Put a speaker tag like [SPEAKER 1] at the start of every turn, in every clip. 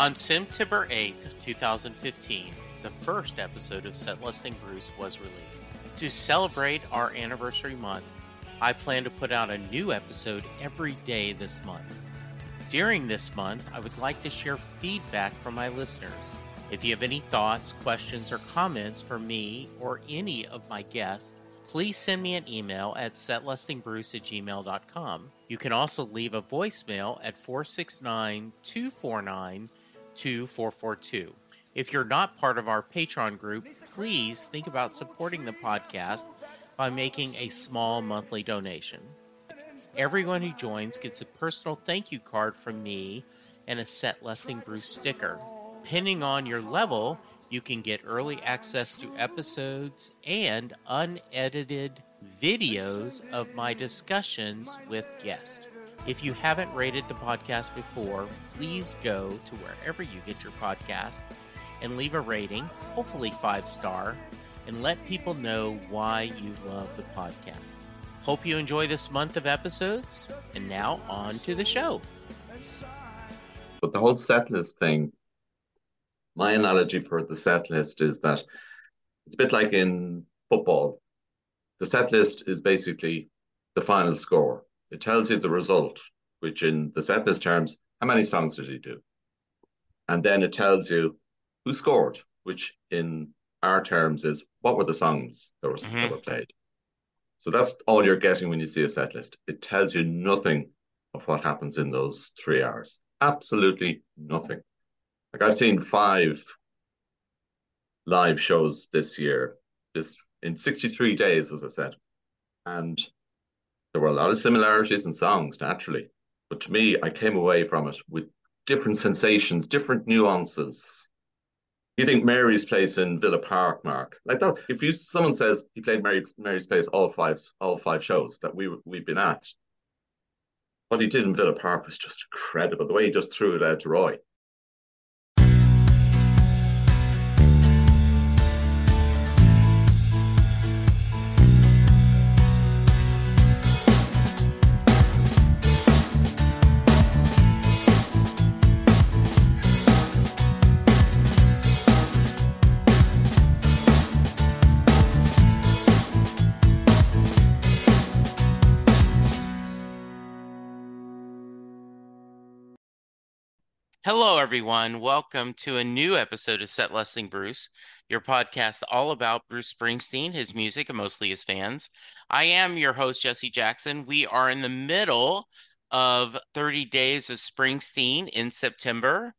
[SPEAKER 1] On September 8th, 2015, the first episode of Set Listing Bruce was released. To celebrate our anniversary month, I plan to put out a new episode every day this month. During this month, I would like to share feedback from my listeners. If you have any thoughts, questions, or comments for me or any of my guests, please send me an email at setlistingbruce at gmail.com. You can also leave a voicemail at 469 249 2442. If you're not part of our Patreon group, please think about supporting the podcast by making a small monthly donation. Everyone who joins gets a personal thank you card from me and a Set Listing Bruce sticker. Depending on your level, you can get early access to episodes and unedited videos of my discussions with guests. If you haven't rated the podcast before, please go to wherever you get your podcast and leave a rating, hopefully five star, and let people know why you love the podcast. Hope you enjoy this month of episodes. And now on to the show.
[SPEAKER 2] But the whole set list thing, my analogy for the set list is that it's a bit like in football. The set list is basically the final score. It tells you the result, which in the set list terms, how many songs did he do? And then it tells you who scored, which in our terms is what were the songs that were, mm-hmm. that were played. So that's all you're getting when you see a set list. It tells you nothing of what happens in those three hours. Absolutely nothing. Like I've seen five live shows this year, this in 63 days, as I said. And there were a lot of similarities in songs, naturally. But to me, I came away from it with different sensations, different nuances. You think Mary's place in Villa Park, Mark? Like that, if you someone says he played Mary, Mary's place all five all five shows that we we've been at, what he did in Villa Park was just incredible. The way he just threw it out to Roy.
[SPEAKER 1] Hello, everyone. Welcome to a new episode of Set Listing Bruce, your podcast all about Bruce Springsteen, his music, and mostly his fans. I am your host, Jesse Jackson. We are in the middle of 30 Days of Springsteen in September.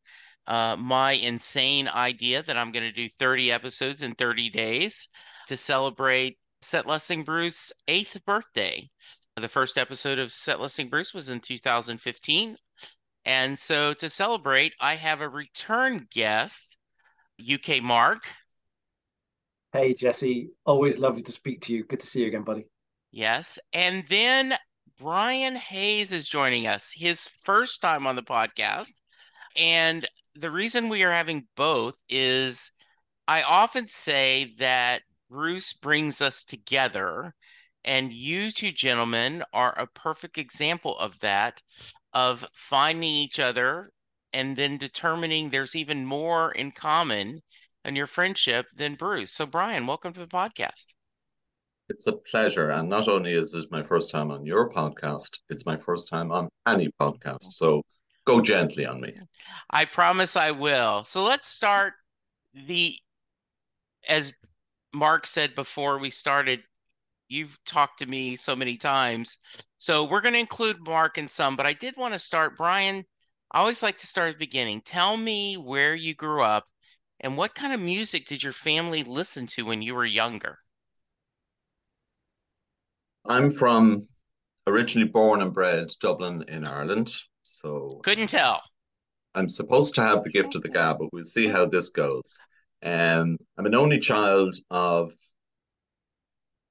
[SPEAKER 1] Uh, my insane idea that I'm going to do 30 episodes in 30 days to celebrate Set Listing Bruce's eighth birthday. The first episode of Set Listing Bruce was in 2015. And so to celebrate, I have a return guest, UK Mark.
[SPEAKER 3] Hey, Jesse. Always lovely to speak to you. Good to see you again, buddy.
[SPEAKER 1] Yes. And then Brian Hayes is joining us, his first time on the podcast. And the reason we are having both is I often say that Bruce brings us together. And you two gentlemen are a perfect example of that of finding each other and then determining there's even more in common in your friendship than Bruce. So, Brian, welcome to the podcast.
[SPEAKER 2] It's a pleasure. And not only is this my first time on your podcast, it's my first time on any podcast. So go gently on me.
[SPEAKER 1] I promise I will. So let's start the as Mark said before we started, you've talked to me so many times. So we're going to include Mark in some, but I did want to start Brian. I always like to start at the beginning. Tell me where you grew up and what kind of music did your family listen to when you were younger?
[SPEAKER 2] I'm from originally born and bred Dublin in Ireland. So
[SPEAKER 1] couldn't tell.
[SPEAKER 2] I'm supposed to have the gift of the gab, but we'll see how this goes. Um, I'm an only child of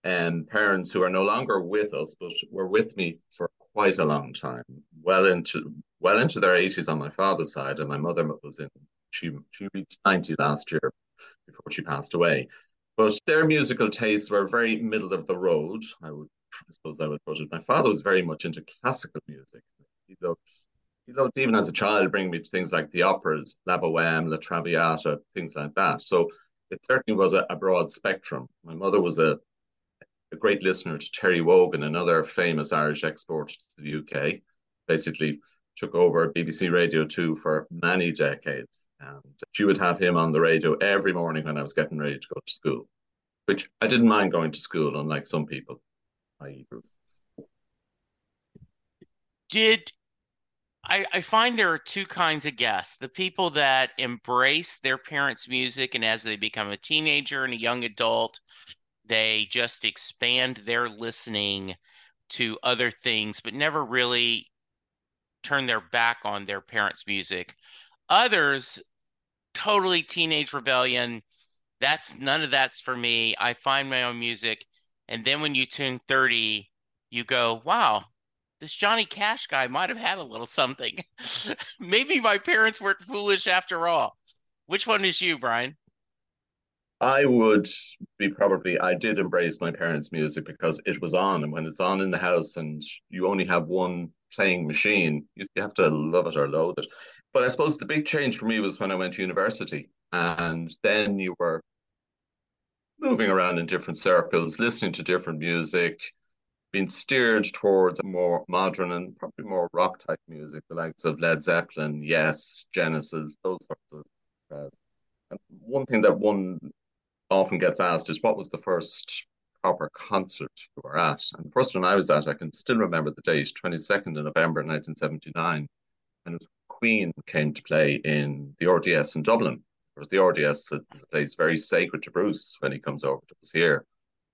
[SPEAKER 2] um, parents who are no longer with us, but were with me for quite a long time, well into well into their 80s on my father's side, and my mother was in she she reached 90 last year before she passed away. But their musical tastes were very middle of the road. I would I suppose I would put it. My father was very much into classical music. He loved he loved even as a child bringing me to things like the operas, La Boheme, La Traviata, things like that. So it certainly was a, a broad spectrum. My mother was a a great listener to Terry Wogan, another famous Irish export to the UK. Basically, took over BBC Radio 2 for many decades. And she would have him on the radio every morning when I was getting ready to go to school, which I didn't mind going to school, unlike some people, i.e., Bruce.
[SPEAKER 1] Did I, I find there are two kinds of guests the people that embrace their parents' music, and as they become a teenager and a young adult, they just expand their listening to other things, but never really turn their back on their parents' music. Others, totally teenage rebellion. That's none of that's for me. I find my own music. And then when you turn 30, you go, wow, this Johnny Cash guy might have had a little something. Maybe my parents weren't foolish after all. Which one is you, Brian?
[SPEAKER 2] I would be probably I did embrace my parents' music because it was on, and when it's on in the house and you only have one playing machine, you, you have to love it or loathe it. But I suppose the big change for me was when I went to university, and then you were moving around in different circles, listening to different music, being steered towards more modern and probably more rock type music, the likes of Led Zeppelin, Yes, Genesis, those sorts of. Uh, and one thing that one often gets asked is what was the first proper concert you were at? And the first one I was at, I can still remember the date, 22nd of November 1979. And Queen came to play in the RDS in Dublin. Whereas the RDS is a place very sacred to Bruce when he comes over to us here.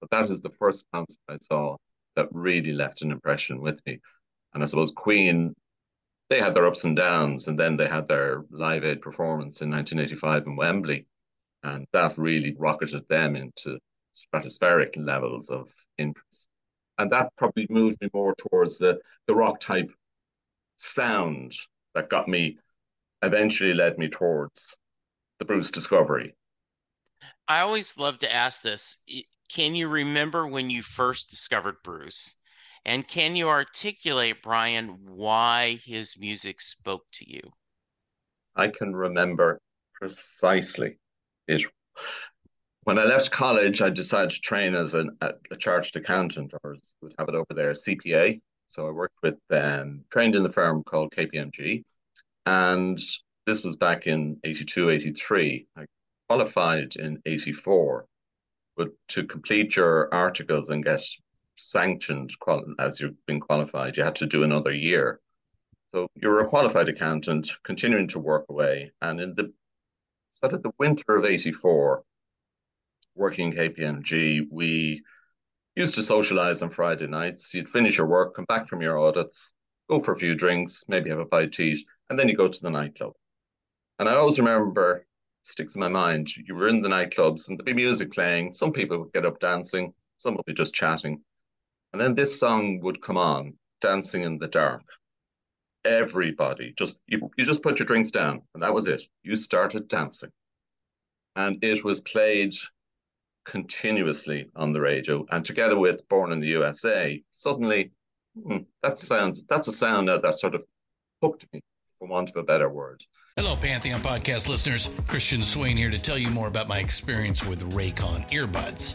[SPEAKER 2] But that is the first concert I saw that really left an impression with me. And I suppose Queen, they had their ups and downs, and then they had their Live Aid performance in 1985 in Wembley and that really rocketed them into stratospheric levels of interest. And that probably moved me more towards the, the rock type sound that got me, eventually led me towards the Bruce discovery.
[SPEAKER 1] I always love to ask this. Can you remember when you first discovered Bruce? And can you articulate, Brian, why his music spoke to you?
[SPEAKER 2] I can remember precisely it when I left college, I decided to train as an, a, a chartered accountant, or would have it over there, CPA. So I worked with, um, trained in the firm called KPMG. And this was back in 82, 83. I qualified in 84. But to complete your articles and get sanctioned as you've been qualified, you had to do another year. So you're a qualified accountant, continuing to work away. And in the sort of the winter of 84, working KPMG, we used to socialize on Friday nights. You'd finish your work, come back from your audits, go for a few drinks, maybe have a bite to eat, and then you go to the nightclub. And I always remember, sticks in my mind, you were in the nightclubs and there'd be music playing. Some people would get up dancing, some would be just chatting. And then this song would come on, Dancing in the Dark everybody just you, you just put your drinks down and that was it you started dancing and it was played continuously on the radio and together with born in the usa suddenly hmm, that sounds that's a sound that, that sort of hooked me for want of a better word
[SPEAKER 4] Hello, Pantheon podcast listeners. Christian Swain here to tell you more about my experience with Raycon earbuds.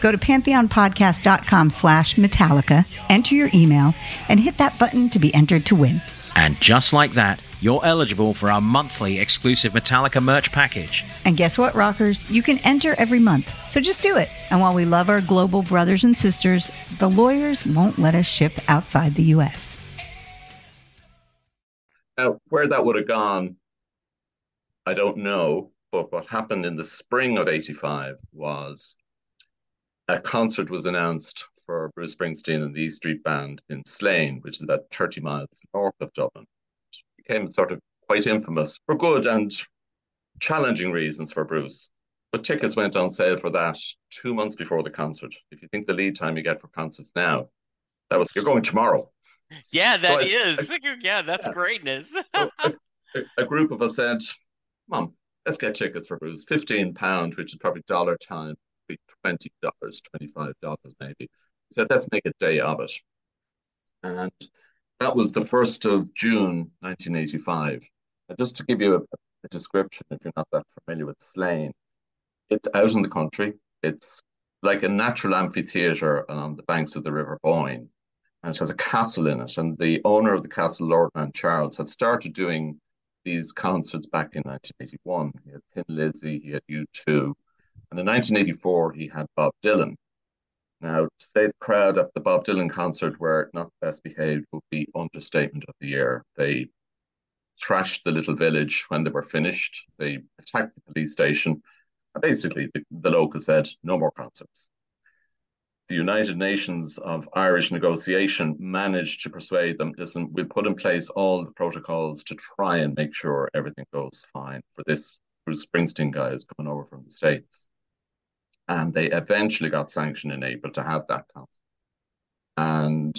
[SPEAKER 5] Go to pantheonpodcast.com slash Metallica, enter your email, and hit that button to be entered to win.
[SPEAKER 6] And just like that, you're eligible for our monthly exclusive Metallica merch package.
[SPEAKER 5] And guess what, rockers? You can enter every month. So just do it. And while we love our global brothers and sisters, the lawyers won't let us ship outside the U.S.
[SPEAKER 2] Now, where that would have gone, I don't know. But what happened in the spring of 85 was a concert was announced for Bruce Springsteen and the E Street Band in Slane, which is about 30 miles north of Dublin. It became sort of quite infamous for good and challenging reasons for Bruce. But tickets went on sale for that two months before the concert. If you think the lead time you get for concerts now, that was you're going tomorrow.
[SPEAKER 1] Yeah, that so is. I, yeah, that's yeah. greatness.
[SPEAKER 2] so a, a, group of us said, Mom, let's get tickets for Bruce. Fifteen pounds, which is probably dollar time be twenty dollars, twenty five dollars maybe. He said, let's make a day of it, and that was the first of June, nineteen eighty five. Just to give you a, a description, if you're not that familiar with Slane, it's out in the country. It's like a natural amphitheatre on the banks of the River Boyne, and it has a castle in it. And the owner of the castle, Lord Mount Charles, had started doing these concerts back in 1981. He had Thin Lizzy, he had U2, and in 1984, he had Bob Dylan. Now, to say the crowd at the Bob Dylan concert were not best behaved would be understatement of the year. They trashed the little village when they were finished. They attacked the police station. And basically, the, the local said, no more concerts. The United Nations of Irish negotiation managed to persuade them, listen, we'll put in place all the protocols to try and make sure everything goes fine for this Bruce Springsteen guy is coming over from the States and they eventually got sanctioned in April to have that concert. And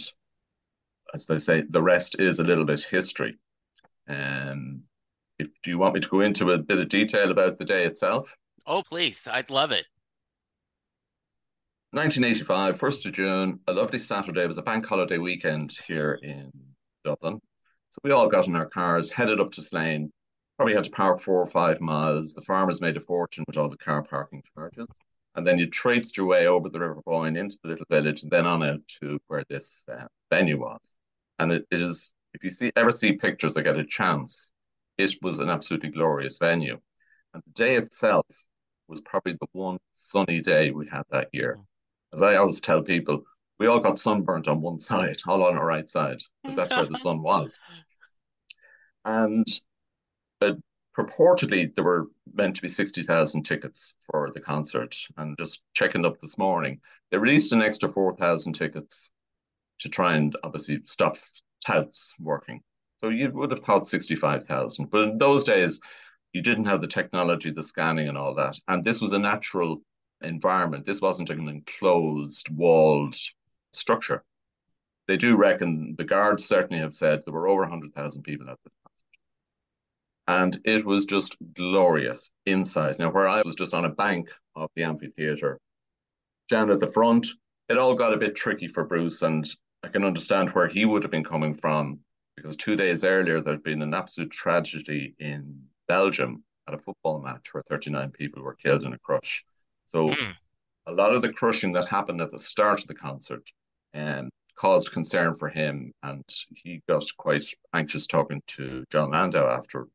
[SPEAKER 2] as they say, the rest is a little bit history. Um, if, do you want me to go into a bit of detail about the day itself?
[SPEAKER 1] Oh, please. I'd love it.
[SPEAKER 2] 1985, 1st of June, a lovely Saturday. It was a bank holiday weekend here in Dublin. So we all got in our cars, headed up to Slane. Probably had to park four or five miles. The farmers made a fortune with all the car parking charges and then you traipsed your way over the River Boyne into the little village, and then on out to where this uh, venue was. And it, it is, if you see ever see pictures or get a chance, it was an absolutely glorious venue. And the day itself was probably the one sunny day we had that year. As I always tell people, we all got sunburnt on one side, all on our right side, because that's where the sun was. And uh, purportedly there were meant to be 60,000 tickets for the concert. And just checking up this morning, they released an extra 4,000 tickets to try and obviously stop touts working. So you would have thought 65,000. But in those days, you didn't have the technology, the scanning, and all that. And this was a natural environment. This wasn't an enclosed, walled structure. They do reckon, the guards certainly have said there were over 100,000 people at this and it was just glorious inside. Now, where I was just on a bank of the amphitheater, down at the front, it all got a bit tricky for Bruce, and I can understand where he would have been coming from because two days earlier there'd been an absolute tragedy in Belgium at a football match where 39 people were killed in a crush. So mm. a lot of the crushing that happened at the start of the concert um, caused concern for him, and he got quite anxious talking to Jon Landau after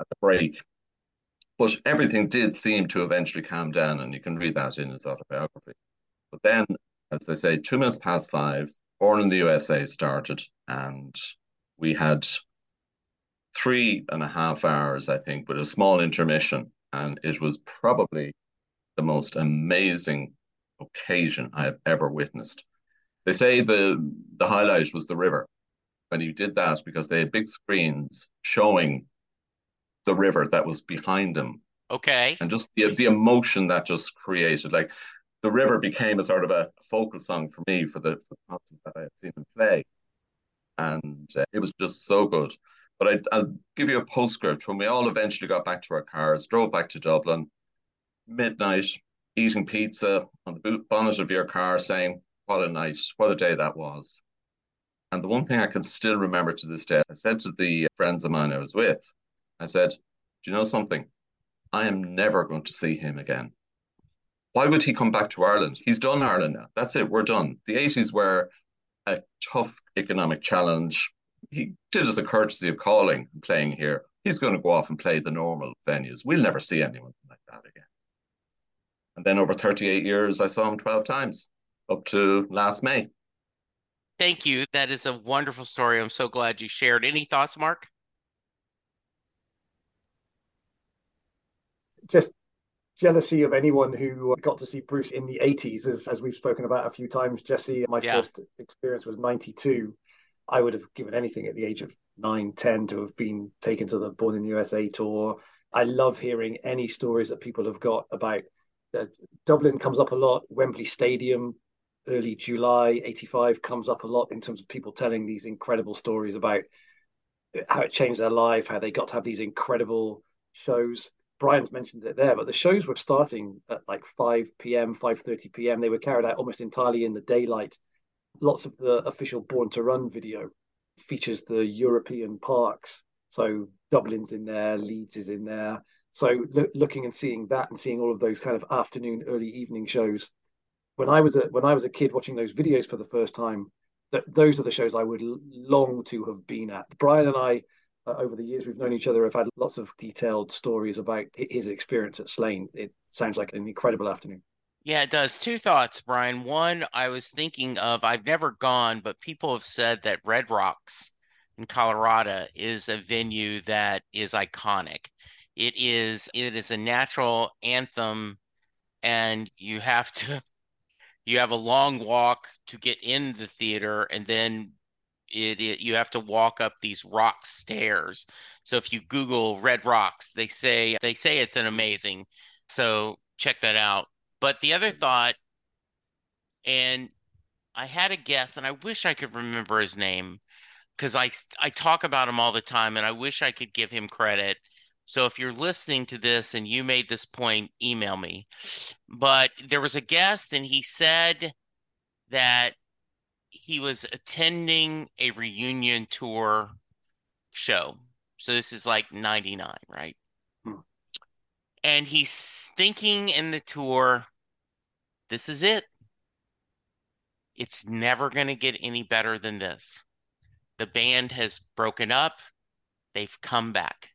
[SPEAKER 2] at the break. But everything did seem to eventually calm down, and you can read that in his autobiography. But then, as they say, two minutes past five, Born in the USA started, and we had three and a half hours, I think, with a small intermission. And it was probably the most amazing occasion I have ever witnessed. They say the the highlight was the river And he did that because they had big screens showing the river that was behind him.
[SPEAKER 1] Okay.
[SPEAKER 2] And just the, the emotion that just created, like the river became a sort of a focal song for me for the, for the concerts that I had seen him play. And uh, it was just so good. But I, will give you a postscript. When we all eventually got back to our cars, drove back to Dublin, midnight, eating pizza on the boot bonnet of your car, saying, What a night, what a day that was. And the one thing I can still remember to this day, I said to the friends of mine I was with, I said, Do you know something? I am never going to see him again. Why would he come back to Ireland? He's done Ireland now. That's it. We're done. The 80s were a tough economic challenge. He did us a courtesy of calling and playing here. He's going to go off and play the normal venues. We'll never see anyone like that again. And then over 38 years, I saw him 12 times up to last May.
[SPEAKER 1] Thank you. That is a wonderful story. I'm so glad you shared. Any thoughts, Mark?
[SPEAKER 3] Just jealousy of anyone who got to see Bruce in the 80s, as, as we've spoken about a few times. Jesse, my yeah. first experience was 92. I would have given anything at the age of 9, 10 to have been taken to the Born in the USA tour. I love hearing any stories that people have got about uh, Dublin comes up a lot, Wembley Stadium, early July 85 comes up a lot in terms of people telling these incredible stories about how it changed their life, how they got to have these incredible shows. Brian's mentioned it there, but the shows were starting at like 5 p.m., 5:30 p.m. They were carried out almost entirely in the daylight. Lots of the official Born to Run video features the European parks. So Dublin's in there, Leeds is in there. So lo- looking and seeing that and seeing all of those kind of afternoon, early evening shows. When I was a when I was a kid watching those videos for the first time, that those are the shows I would long to have been at. Brian and I Uh, over the years we've known each other, I've had lots of detailed stories about his experience at Slane. It sounds like an incredible afternoon.
[SPEAKER 1] Yeah, it does. Two thoughts, Brian. One, I was thinking of, I've never gone, but people have said that Red Rocks in Colorado is a venue that is iconic. It is it is a natural anthem and you have to you have a long walk to get in the theater and then it, it, you have to walk up these rock stairs. So if you Google Red Rocks, they say they say it's an amazing. So check that out. But the other thought, and I had a guest, and I wish I could remember his name because I I talk about him all the time, and I wish I could give him credit. So if you're listening to this and you made this point, email me. But there was a guest, and he said that he was attending a reunion tour show. So this is like 99, right? Hmm. And he's thinking in the tour, this is it. It's never going to get any better than this. The band has broken up. They've come back.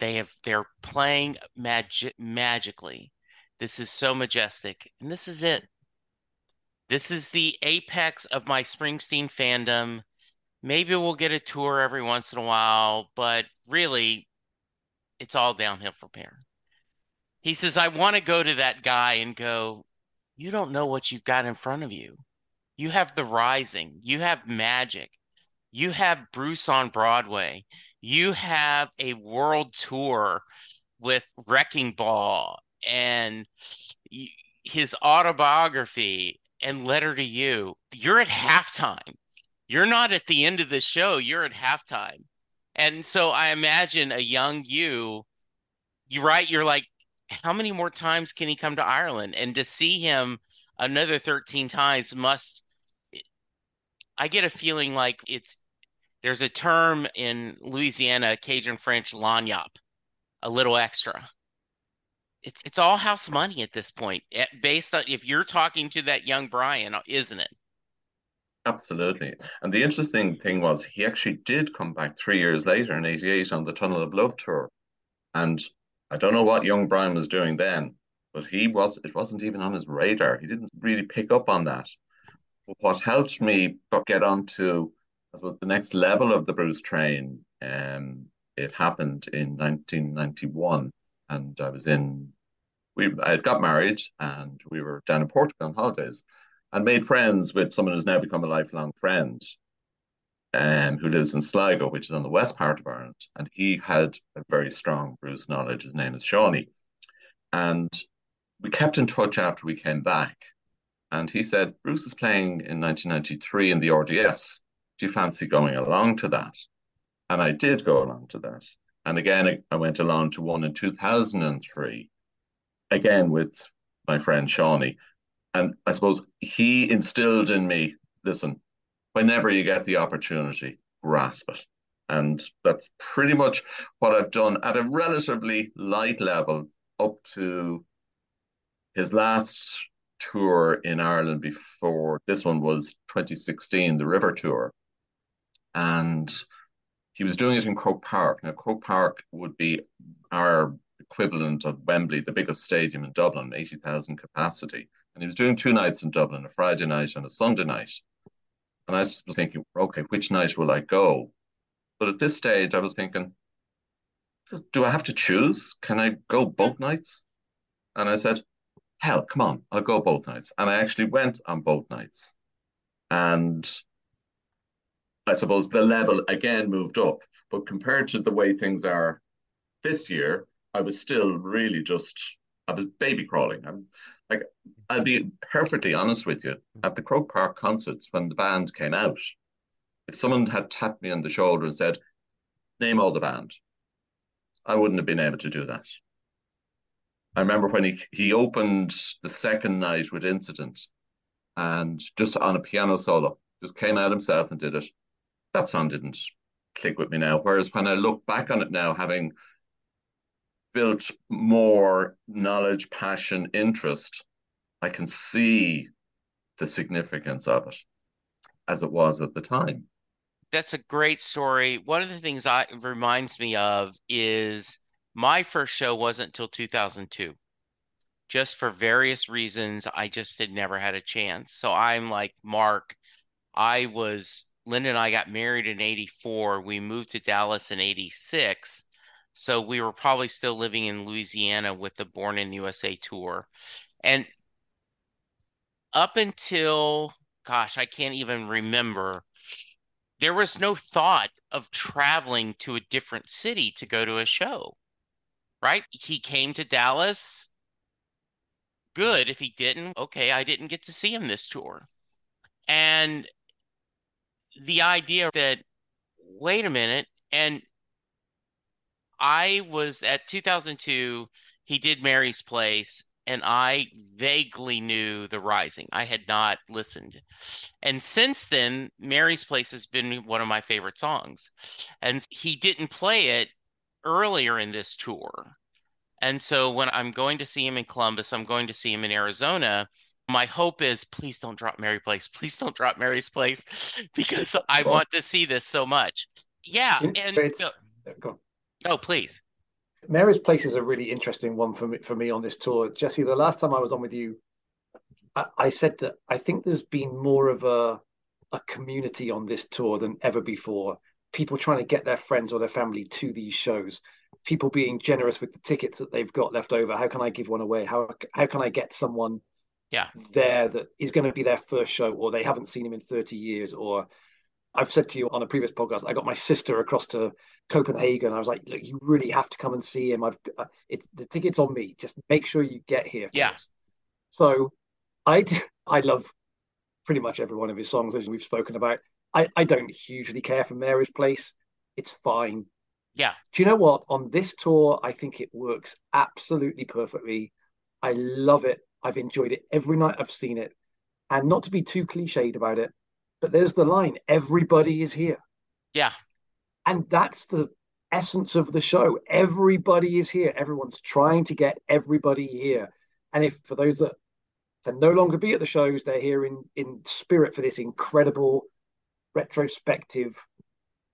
[SPEAKER 1] They have they're playing magic magically. This is so majestic. And this is it. This is the apex of my Springsteen fandom. Maybe we'll get a tour every once in a while, but really, it's all downhill from here. He says, I want to go to that guy and go, You don't know what you've got in front of you. You have The Rising, you have Magic, you have Bruce on Broadway, you have a world tour with Wrecking Ball and his autobiography and Letter to You. You're at halftime. You're not at the end of the show, you're at halftime. And so I imagine a young you, you right, you're like, how many more times can he come to Ireland? And to see him another 13 times must I get a feeling like it's there's a term in Louisiana, Cajun French, lagniappe, a little extra. It's it's all house money at this point, eh, based on if you're talking to that young Brian, isn't it?
[SPEAKER 2] Absolutely. And the interesting thing was he actually did come back three years later in 88 on the Tunnel of Love tour. And I don't know what young Brian was doing then, but he was it wasn't even on his radar. He didn't really pick up on that. But what helped me get onto I suppose the next level of the Bruce train, um, it happened in 1991 and I was in we I had got married and we were down in Portugal on holidays and made friends with someone who's now become a lifelong friend um, who lives in Sligo, which is on the west part of Ireland. And he had a very strong Bruce knowledge. His name is Shawnee. And we kept in touch after we came back. And he said, Bruce is playing in 1993 in the RDS. Do you fancy going along to that? And I did go along to that. And again, I went along to one in 2003, again with my friend Shawnee. And I suppose he instilled in me listen, whenever you get the opportunity, grasp it. And that's pretty much what I've done at a relatively light level up to his last tour in Ireland before this one was 2016, the River Tour. And he was doing it in Croke Park. Now, Croke Park would be our equivalent of Wembley, the biggest stadium in Dublin, 80,000 capacity. And he was doing two nights in Dublin, a Friday night and a Sunday night. And I was thinking, okay, which night will I go? But at this stage, I was thinking, do I have to choose? Can I go both nights? And I said, hell, come on, I'll go both nights. And I actually went on both nights. And I suppose the level again moved up. But compared to the way things are this year, I was still really just, I was baby crawling. I'm, like, I'll be perfectly honest with you. Mm-hmm. At the Croke Park concerts, when the band came out, if someone had tapped me on the shoulder and said, "Name all the band," I wouldn't have been able to do that. I remember when he he opened the second night with Incident, and just on a piano solo, just came out himself and did it. That song didn't click with me now. Whereas when I look back on it now, having built more knowledge, passion, interest, I can see the significance of it as it was at the time.
[SPEAKER 1] That's a great story. One of the things I reminds me of is my first show wasn't until 2002. Just for various reasons, I just had never had a chance. So I'm like Mark. I was Linda and I got married in 84. We moved to Dallas in 86 so we were probably still living in Louisiana with the Born in the USA tour. And up until, gosh, I can't even remember, there was no thought of traveling to a different city to go to a show, right? He came to Dallas. Good. If he didn't, okay, I didn't get to see him this tour. And the idea that, wait a minute, and I was at 2002. He did Mary's Place, and I vaguely knew The Rising. I had not listened. And since then, Mary's Place has been one of my favorite songs. And he didn't play it earlier in this tour. And so when I'm going to see him in Columbus, I'm going to see him in Arizona. My hope is please don't drop Mary Place. Please don't drop Mary's Place because I want to see this so much. Yeah. And go, Oh, please.
[SPEAKER 3] Mary's Place is a really interesting one for me for me on this tour. Jesse, the last time I was on with you, I, I said that I think there's been more of a a community on this tour than ever before. People trying to get their friends or their family to these shows. people being generous with the tickets that they've got left over. How can I give one away? How how can I get someone
[SPEAKER 1] yeah
[SPEAKER 3] there that is going to be their first show or they haven't seen him in 30 years or I've said to you on a previous podcast, I got my sister across to Copenhagen. I was like, look, you really have to come and see him. I've uh, it's the tickets on me. Just make sure you get here.
[SPEAKER 1] yeah.
[SPEAKER 3] So I I love pretty much every one of his songs as we've spoken about. I I don't hugely care for Mary's Place. It's fine.
[SPEAKER 1] Yeah.
[SPEAKER 3] Do you know what? On this tour, I think it works absolutely perfectly. I love it. I've enjoyed it every night I've seen it. And not to be too cliched about it, but there's the line everybody is here.
[SPEAKER 1] Yeah.
[SPEAKER 3] And that's the essence of the show. Everybody is here. Everyone's trying to get everybody here. And if for those that can no longer be at the shows, they're here in, in spirit for this incredible retrospective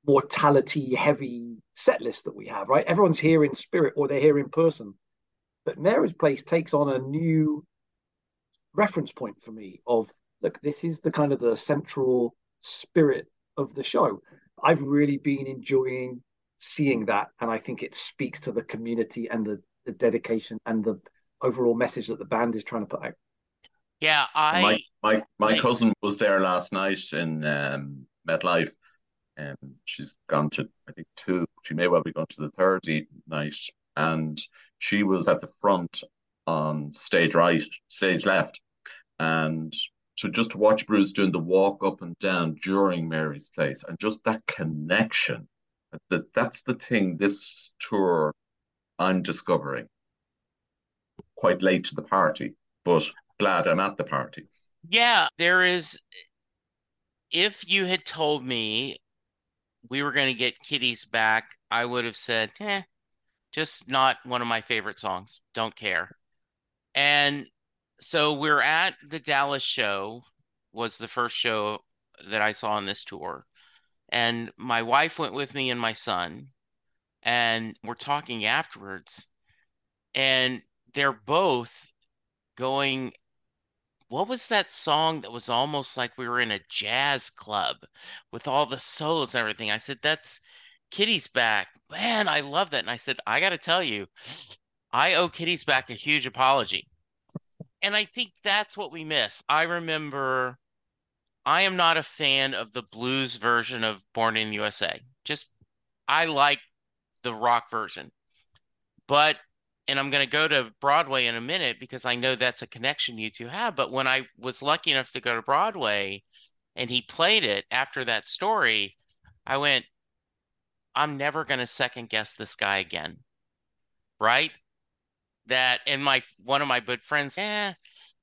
[SPEAKER 3] mortality heavy set list that we have, right? Everyone's here in spirit or they're here in person. But Mary's Place takes on a new reference point for me of look, this is the kind of the central spirit of the show. I've really been enjoying seeing that, and I think it speaks to the community and the, the dedication and the overall message that the band is trying to put out.
[SPEAKER 1] Yeah, I
[SPEAKER 2] my my, my cousin was there last night in um, MetLife. and she's gone to I think two. She may well be going to the third night, and she was at the front on stage right, stage left, and so just to watch Bruce doing the walk up and down during Mary's Place, and just that connection, that that's the thing this tour I'm discovering. Quite late to the party, but glad I'm at the party.
[SPEAKER 1] Yeah, there is. If you had told me we were going to get Kitty's back, I would have said, eh, just not one of my favorite songs. Don't care. And so we're at the Dallas show, was the first show that I saw on this tour. And my wife went with me and my son, and we're talking afterwards. And they're both going what was that song that was almost like we were in a jazz club with all the solos and everything? I said, That's Kitty's back. Man, I love that. And I said, I got to tell you, I owe Kitty's back a huge apology. And I think that's what we miss. I remember I am not a fan of the blues version of Born in the USA. Just, I like the rock version. But and I'm going to go to Broadway in a minute because I know that's a connection you two have. But when I was lucky enough to go to Broadway and he played it after that story, I went, I'm never going to second guess this guy again. Right? That, and my one of my good friends, eh,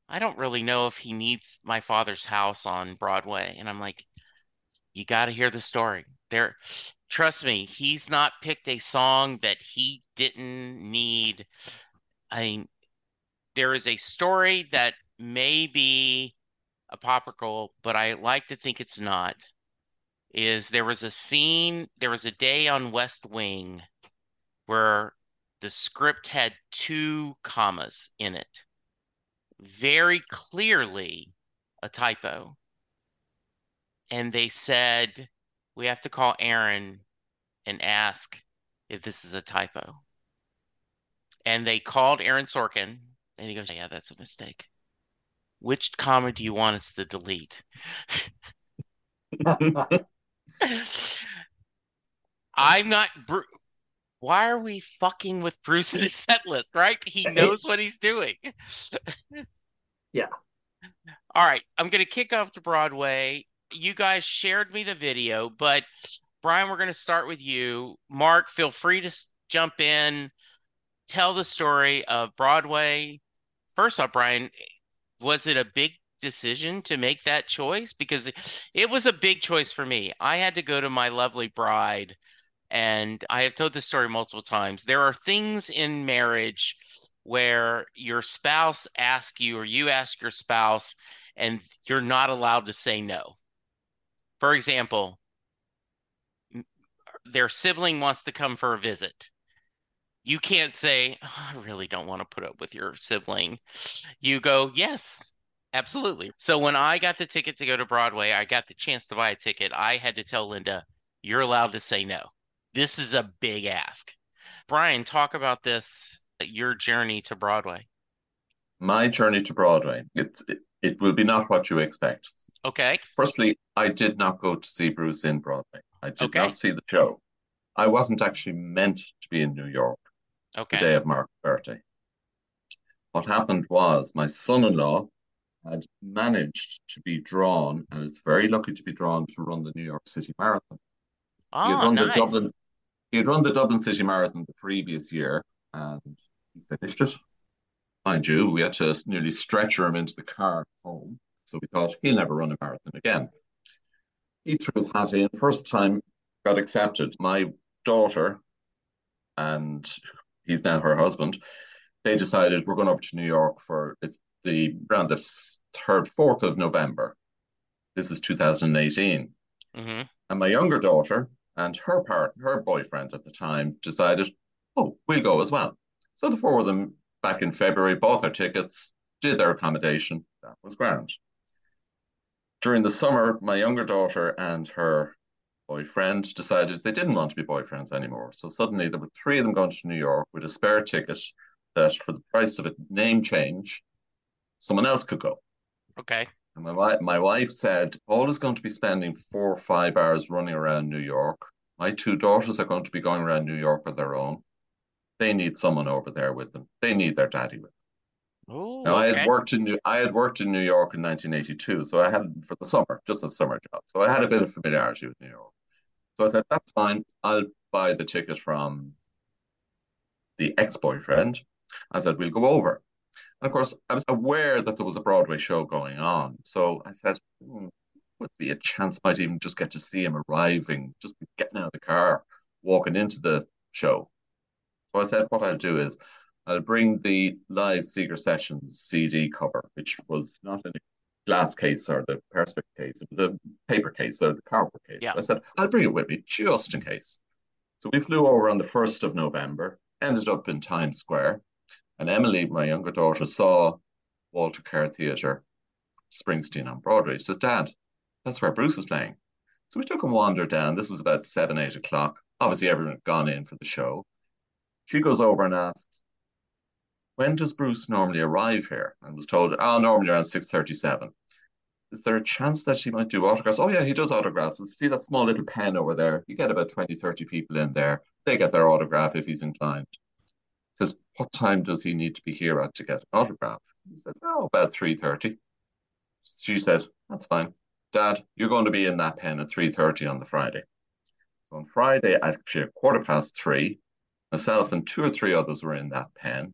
[SPEAKER 1] I don't really know if he needs my father's house on Broadway. And I'm like, you got to hear the story. There, trust me, he's not picked a song that he didn't need. I mean, there is a story that may be apocryphal, but I like to think it's not. Is there was a scene, there was a day on West Wing where the script had two commas in it. Very clearly a typo. And they said, we have to call Aaron and ask if this is a typo. And they called Aaron Sorkin, and he goes, Yeah, that's a mistake. Which comma do you want us to delete? I'm not. Why are we fucking with Bruce in his set list, right? He knows what he's doing.
[SPEAKER 3] yeah.
[SPEAKER 1] All right. I'm going to kick off to Broadway. You guys shared me the video, but Brian, we're going to start with you. Mark, feel free to jump in, tell the story of Broadway. First off, Brian, was it a big decision to make that choice? Because it was a big choice for me. I had to go to my lovely bride, and I have told this story multiple times. There are things in marriage where your spouse asks you, or you ask your spouse, and you're not allowed to say no. For example, their sibling wants to come for a visit. You can't say, oh, I really don't want to put up with your sibling. You go, yes, absolutely. So when I got the ticket to go to Broadway, I got the chance to buy a ticket. I had to tell Linda, you're allowed to say no. This is a big ask. Brian, talk about this your journey to Broadway.
[SPEAKER 2] My journey to Broadway. It, it, it will be not what you expect.
[SPEAKER 1] Okay.
[SPEAKER 2] Firstly, I did not go to see Bruce in Broadway. I did
[SPEAKER 1] Okay.
[SPEAKER 2] not see the show. I wasn't actually meant to be in New York
[SPEAKER 1] Okay.
[SPEAKER 2] the day of Mark's birthday. What happened was my son-in-law had managed to be drawn, and is very lucky to be drawn to run the New York City Marathon. He had
[SPEAKER 1] Oh,
[SPEAKER 2] run the
[SPEAKER 1] nice.
[SPEAKER 2] Dublin he had run the Dublin City Marathon the previous year and he finished it. Mind you, we had to nearly stretcher him into the car home. So we thought he'll never run a marathon again. He threw his hat in, first time got accepted. My daughter and he's now her husband, they decided we're going over to New York for it's the around of third, fourth of November. This is 2018.
[SPEAKER 1] hmm
[SPEAKER 2] And my younger daughter and her part, her boyfriend at the time, decided, oh, we'll go as well. So the four of them back in February bought their tickets, did their accommodation. That was grand. During the summer, my younger daughter and her boyfriend decided they didn't want to be boyfriends anymore. So suddenly there were three of them going to New York with a spare ticket that for the price of a name change, someone else could go.
[SPEAKER 1] Okay.
[SPEAKER 2] And my wife, my wife said, Paul is going to be spending four or five hours running around New York. My two daughters are going to be going around New York on their own. They need someone over there with them. They need their daddy with them.
[SPEAKER 1] Oh,
[SPEAKER 2] Now, I had worked in New, I had worked in New York in 1982, so I had for the summer, just a summer job. So I had a bit of familiarity with New York. So I said, that's fine. I'll buy the ticket from the ex-boyfriend. I said, we'll go over. And of course, I was aware that there was a Broadway show going on. So I said, hmm, would be a chance might even just get to see him arriving, just getting out of the car, walking into the show. So I said, what I'll do is I'll bring the live Seeger Sessions CD cover, which was not in a glass case or the perspex case, it was a paper case or the cardboard case.
[SPEAKER 1] Yeah.
[SPEAKER 2] I said, I'll bring it with me just in case. So we flew over on the 1st of November, ended up in Times Square, and Emily, my younger daughter, saw Walter Kerr Theatre, Springsteen on Broadway. She says, Dad, that's where Bruce is playing. So we took a wander down. This is about seven, eight o'clock. Obviously, everyone had gone in for the show. She goes over and asks, when does Bruce normally arrive here? And was told, oh, normally around 6.37. Is there a chance that she might do autographs? Oh, yeah, he does autographs. See that small little pen over there? You get about 20, 30 people in there. They get their autograph if he's inclined. Says, what time does he need to be here at to get an autograph? He said, oh, about 3.30. She said, that's fine. Dad, you're going to be in that pen at 3.30 on the Friday. So on Friday, actually at quarter past three, myself and two or three others were in that pen.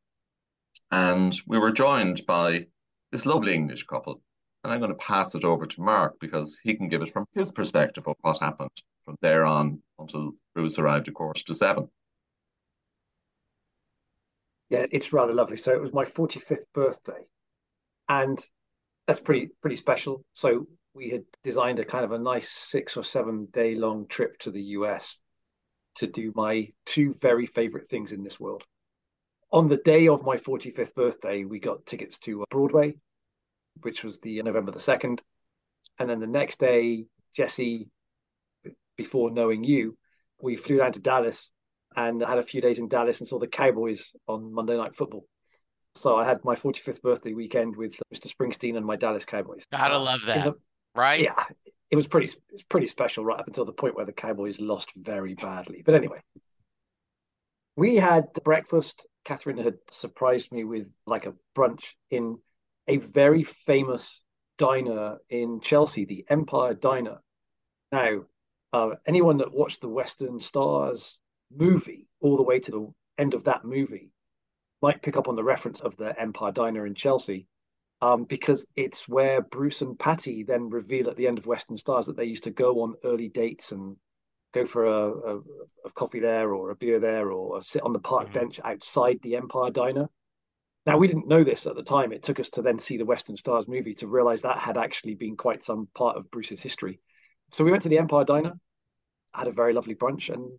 [SPEAKER 2] And we were joined by this lovely English couple. And I'm going to pass it over to Mark because he can give it from his perspective of what happened from there on until Bruce arrived, of course, to seven.
[SPEAKER 3] Yeah, it's rather lovely. So it was my 45th birthday, and that's pretty pretty special. So we had designed a kind of a nice six or seven day long trip to the US to do my two very favorite things in this world. On the day of my 45th birthday, we got tickets to uh, Broadway, which was the uh, November the 2nd. And then the next day, Jesse, before knowing you, we flew down to Dallas and had a few days in Dallas and saw the Cowboys on Monday Night Football. So I had my 45th birthday weekend with Mr. Springsteen and my Dallas Cowboys.
[SPEAKER 1] Gotta love that,
[SPEAKER 3] the-
[SPEAKER 1] right?
[SPEAKER 3] yeah, it was pretty it's pretty special right up until the point where the Cowboys lost very badly. But anyway, we had breakfast. Catherine had surprised me with like a brunch in a very famous diner in Chelsea, the Empire Diner. Now, uh, anyone that watched the Western Stars movie all the way to the end of that movie might pick up on the reference of the Empire Diner in Chelsea um, because it's where Bruce and Patty then reveal at the end of Western Stars that they used to go on early dates and go for a, a, a coffee there or a beer there or sit on the park
[SPEAKER 1] Mhm.
[SPEAKER 3] bench outside the Empire Diner. Now, we didn't know this at the time. It took us to then see the Western Stars movie to realize that had actually been quite some part of Bruce's history. So we went to the Empire Diner, had a very lovely brunch, and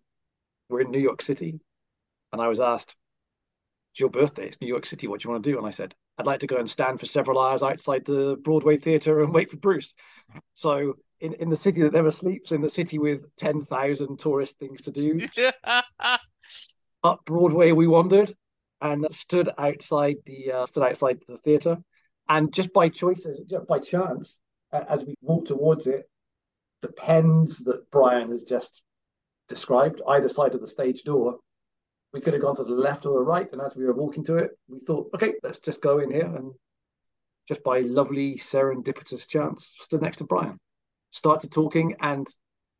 [SPEAKER 3] we're in New York City. And I was asked, It's your birthday, it's New York City, what do you want to do? And I said, I'd like to go and stand for several hours outside the Broadway Theatre and wait for Bruce. So in, in the city that never sleeps, in the city with 10,000 tourist things to do, up Broadway we wandered and stood outside the uh, stood outside the theater, and just by choices, just by chance, uh, as we walked towards it, the pens that Brian has just described either side of the stage door. We could have gone to the left or the right, and as we were walking to it, we thought, okay, let's just go in here, and just by lovely serendipitous chance, stood next to Brian, started talking, and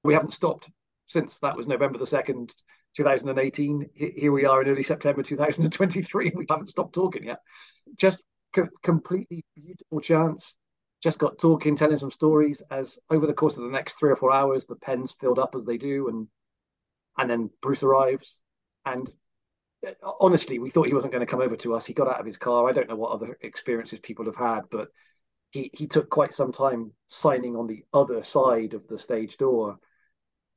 [SPEAKER 3] we haven't stopped since. That was November the second, 2018. Here we are in early September 2023. We haven't stopped talking yet. Just co- completely beautiful chance. Just got talking, telling some stories. As over the course of the next three or four hours, the pens filled up as they do, and and then Bruce arrives. And uh, honestly, we thought he wasn't going to come over to us. He got out of his car. I don't know what other experiences people have had, but he he took quite some time signing on the other side of the stage door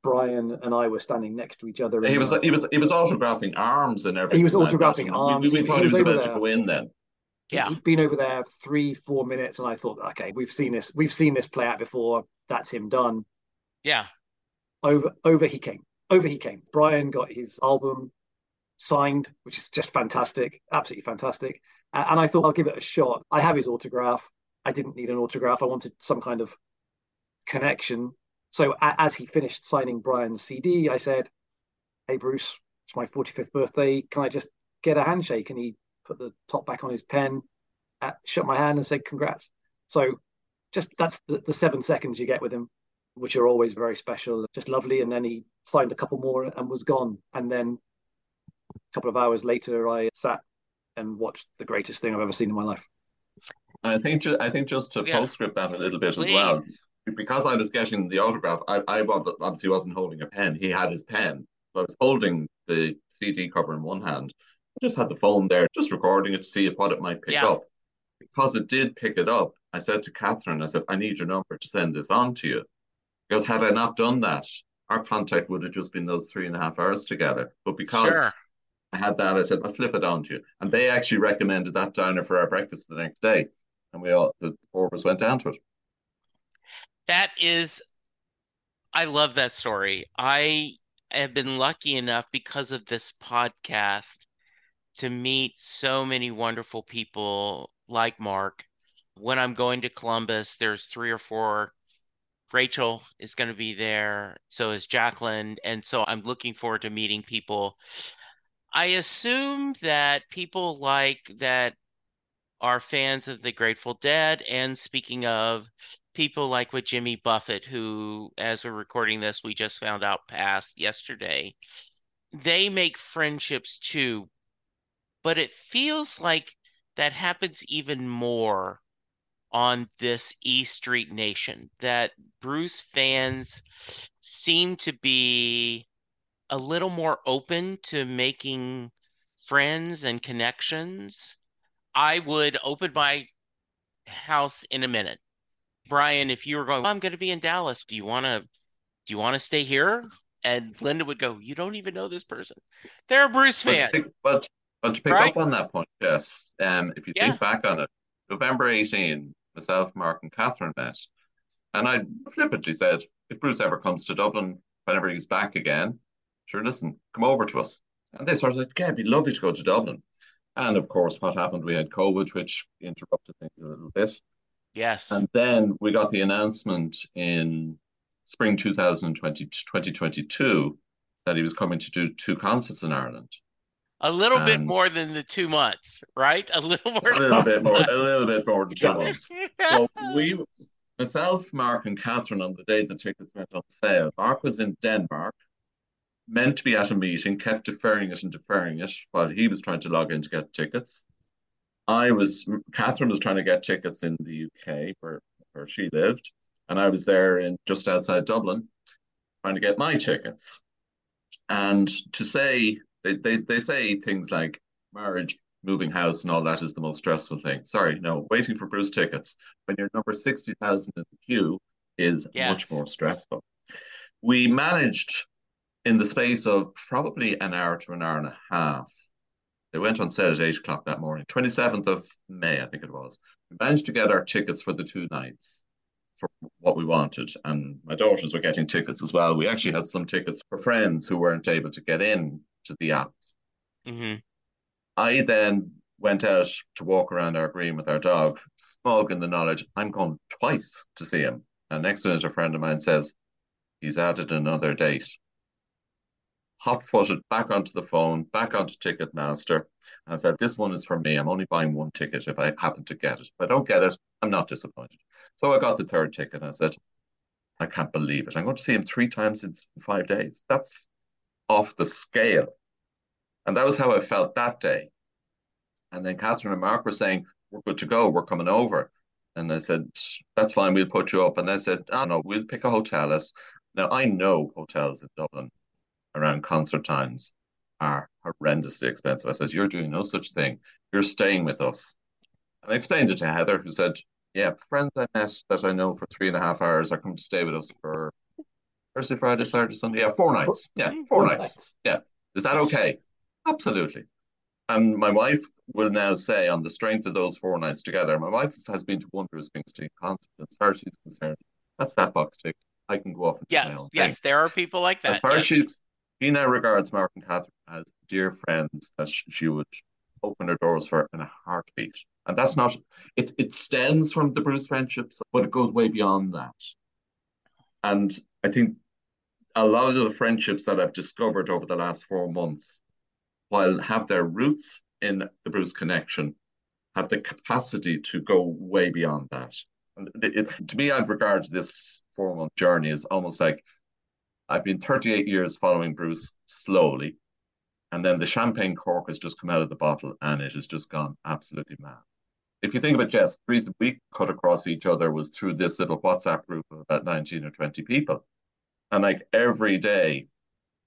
[SPEAKER 3] Brian and I were standing next to each other.
[SPEAKER 2] He was he was he was autographing arms and everything.
[SPEAKER 3] He was autographing arms.
[SPEAKER 2] We, we thought he was, he was about there. to go in then.
[SPEAKER 1] Yeah,
[SPEAKER 3] he'd been over there three, four minutes, and I thought, okay, we've seen this, we've seen this play out before. That's him done.
[SPEAKER 1] Yeah.
[SPEAKER 3] Over, over he came. Over he came. Brian got his album signed, which is just fantastic, absolutely fantastic. And I thought I'll give it a shot. I have his autograph. I didn't need an autograph. I wanted some kind of connection. So as he finished signing Brian's CD, I said, "Hey Bruce, it's my 45th birthday. Can I just get a handshake?" And he put the top back on his pen, uh, shook my hand, and said, "Congrats." So just that's the, the seven seconds you get with him, which are always very special, just lovely. And then he signed a couple more and was gone. And then a couple of hours later, I sat and watched the greatest thing I've ever seen in my life.
[SPEAKER 2] I think ju- I think just to yeah. postscript that a little bit Please. as well because I was getting the autograph, I, I obviously wasn't holding a pen. He had his pen. So I was holding the CD cover in one hand. I just had the phone there, just recording it to see what it might pick yeah. up. Because it did pick it up, I said to Catherine, I said, I need your number to send this on to you. Because had I not done that, our contact would have just been those three and a half hours together. But because sure. I had that, I said, I'll flip it on to you. And they actually recommended that diner for our breakfast the next day. And we all, the four of us went down to it
[SPEAKER 1] that is I love that story. I have been lucky enough because of this podcast to meet so many wonderful people like Mark. When I'm going to Columbus, there's three or four. Rachel is going to be there. So is Jacqueline. And so I'm looking forward to meeting people. I assume that people like that are fans of the Grateful Dead. And speaking of people like with Jimmy Buffett, who, as we're recording this, we just found out passed yesterday, they make friendships too. But it feels like that happens even more on this E Street Nation, that Bruce fans seem to be a little more open to making friends and connections. I would open my house in a minute Brian, if you were going, I'm going to be in Dallas. Do you want to? Do you want to stay here? And Linda would go, You don't even know this person. They're a Bruce fan.
[SPEAKER 2] But to pick, but, but to pick right? up on that point, yes. Um, if you yeah. think back on it, November 18, myself, Mark, and Catherine met. And I flippantly said, if Bruce ever comes to Dublin, whenever he's back again, sure, listen, come over to us. And they sort of said, yeah, it'd be lovely to go to Dublin. And of course, what happened? We had COVID, which interrupted things a little bit.
[SPEAKER 1] Yes.
[SPEAKER 2] And then we got the announcement in spring 2020, 2022 that he was coming to do two concerts in Ireland.
[SPEAKER 1] A little and bit um, more than the two months, right? A little more.
[SPEAKER 2] A little bit more. A little bit more than two months. So we, myself, Mark, and Catherine, on the day the tickets went on sale, Mark was in Denmark, meant to be at a meeting, kept deferring it and deferring it while he was trying to log in to get tickets. I was Catherine was trying to get tickets in the UK where where she lived, and I was there in just outside Dublin trying to get my tickets. And to say they, they, they say things like marriage, moving house, and all that is the most stressful thing. Sorry, no, waiting for Bruce tickets when you're number sixty thousand in the queue is yes. much more stressful. We managed in the space of probably an hour to an hour and a half they went on sale at eight o'clock that morning, 27th of May, I think it was. We managed to get our tickets for the two nights for what we wanted. And my daughters were getting tickets as well. We actually had some tickets for friends who weren't able to get in to the apps.
[SPEAKER 1] Mm-hmm.
[SPEAKER 2] I then went out to walk around our green with our dog, smug in the knowledge I'm going twice to see him. And next minute, a friend of mine says, he's added another date. Hot footed back onto the phone, back onto Ticketmaster. And I said, This one is for me. I'm only buying one ticket if I happen to get it. If I don't get it, I'm not disappointed. So I got the third ticket and I said, I can't believe it. I'm going to see him three times in five days. That's off the scale. And that was how I felt that day. And then Catherine and Mark were saying, We're good to go. We're coming over. And I said, That's fine. We'll put you up. And they said, Oh, no, we'll pick a hotel. Now, I know hotels in Dublin around concert times are horrendously expensive. I said, You're doing no such thing. You're staying with us. And I explained it to Heather, who said, Yeah, friends I met that I know for three and a half hours are coming to stay with us for Thursday, Friday, Saturday, Sunday. Yeah, four nights. Yeah, four, four nights. nights. Yeah. Is that okay? Absolutely. And my wife will now say, on the strength of those four nights together, my wife has been to one Bruce Springsteen concert. As far as she's concerned, that's that box tick. I can go off and
[SPEAKER 1] yes, yes,
[SPEAKER 2] thing.
[SPEAKER 1] there are people like that.
[SPEAKER 2] As far
[SPEAKER 1] yes.
[SPEAKER 2] as she's she now regards Mark and Catherine as dear friends that she would open her doors for in a heartbeat. And that's not it it stems from the Bruce friendships, but it goes way beyond that. And I think a lot of the friendships that I've discovered over the last four months, while have their roots in the Bruce connection, have the capacity to go way beyond that. And it, it, to me, I've regarded this four month journey as almost like I've been 38 years following Bruce slowly, and then the champagne cork has just come out of the bottle and it has just gone absolutely mad. If you think about Jess, the reason we cut across each other was through this little WhatsApp group of about 19 or 20 people. And like every day,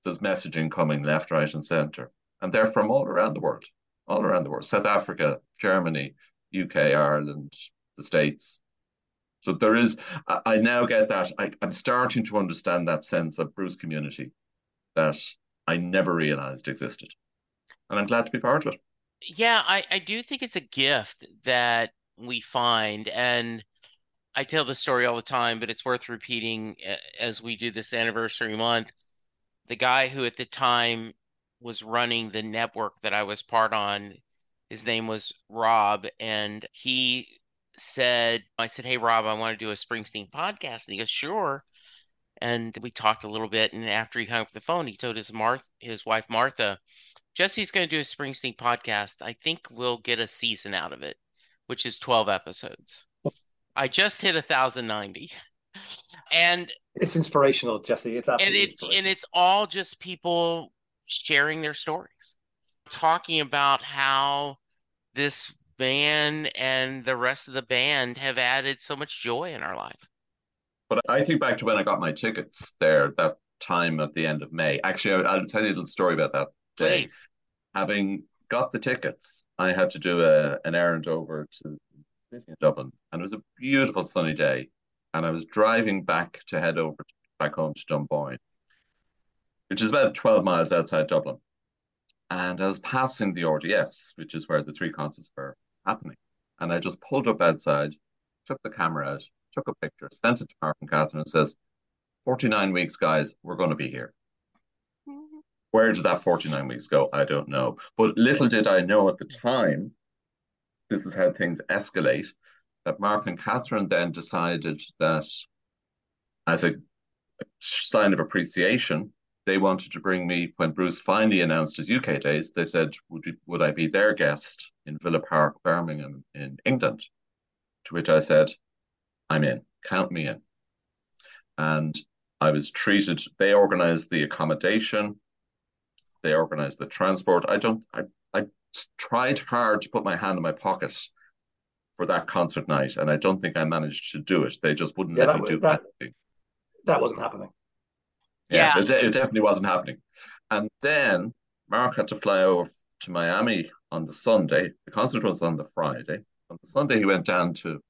[SPEAKER 2] there's messaging coming left, right, and center. And they're from all around the world, all around the world South Africa, Germany, UK, Ireland, the States. So there is, I now get that. I, I'm starting to understand that sense of Bruce community that I never realized existed. And I'm glad to be part of it.
[SPEAKER 1] Yeah, I, I do think it's a gift that we find. And I tell the story all the time, but it's worth repeating as we do this anniversary month. The guy who at the time was running the network that I was part on, his name was Rob, and he said, I said, Hey, Rob, I want to do a Springsteen podcast. And he goes, Sure. And we talked a little bit. And after he hung up the phone, he told his Martha, his wife Martha, Jesse's going to do a Springsteen podcast. I think we'll get a season out of it, which is 12 episodes. I just hit a thousand ninety. And
[SPEAKER 3] it's inspirational, Jesse. It's absolutely
[SPEAKER 1] and it and it's all just people sharing their stories, talking about how this band and the rest of the band have added so much joy in our life.
[SPEAKER 2] But I think back to when I got my tickets there, that time at the end of May. Actually, I'll, tell you a little story about that day.
[SPEAKER 1] Please.
[SPEAKER 2] Having got the tickets, I had to do a, an errand over to Dublin, and it was a beautiful sunny day. And I was driving back to head over to, back home to Dunboyne, which is about 12 miles outside Dublin. And I was passing the RDS, which is where the three concerts were happening. And I just pulled up outside, took the camera out, took a picture, sent it to Mark and Catherine, and says, 49 weeks, guys, we're going to be here. Where did that 49 weeks go? I don't know. But little did I know at the time, this is how things escalate, that Mark and Catherine then decided that as a, a sign of appreciation, they wanted to bring me when Bruce finally announced his UK days. They said, "Would you, would I be their guest in Villa Park, Birmingham, in England?" To which I said, "I'm in. Count me in." And I was treated. They organised the accommodation. They organised the transport. I don't. I I tried hard to put my hand in my pocket for that concert night, and I don't think I managed to do it. They just wouldn't yeah, let me do
[SPEAKER 3] that. That wasn't happening.
[SPEAKER 2] Yeah, yeah. It, it, definitely wasn't happening. And then Mark had to fly over to Miami on the Sunday. The concert was on the Friday. On the Sunday, he went down to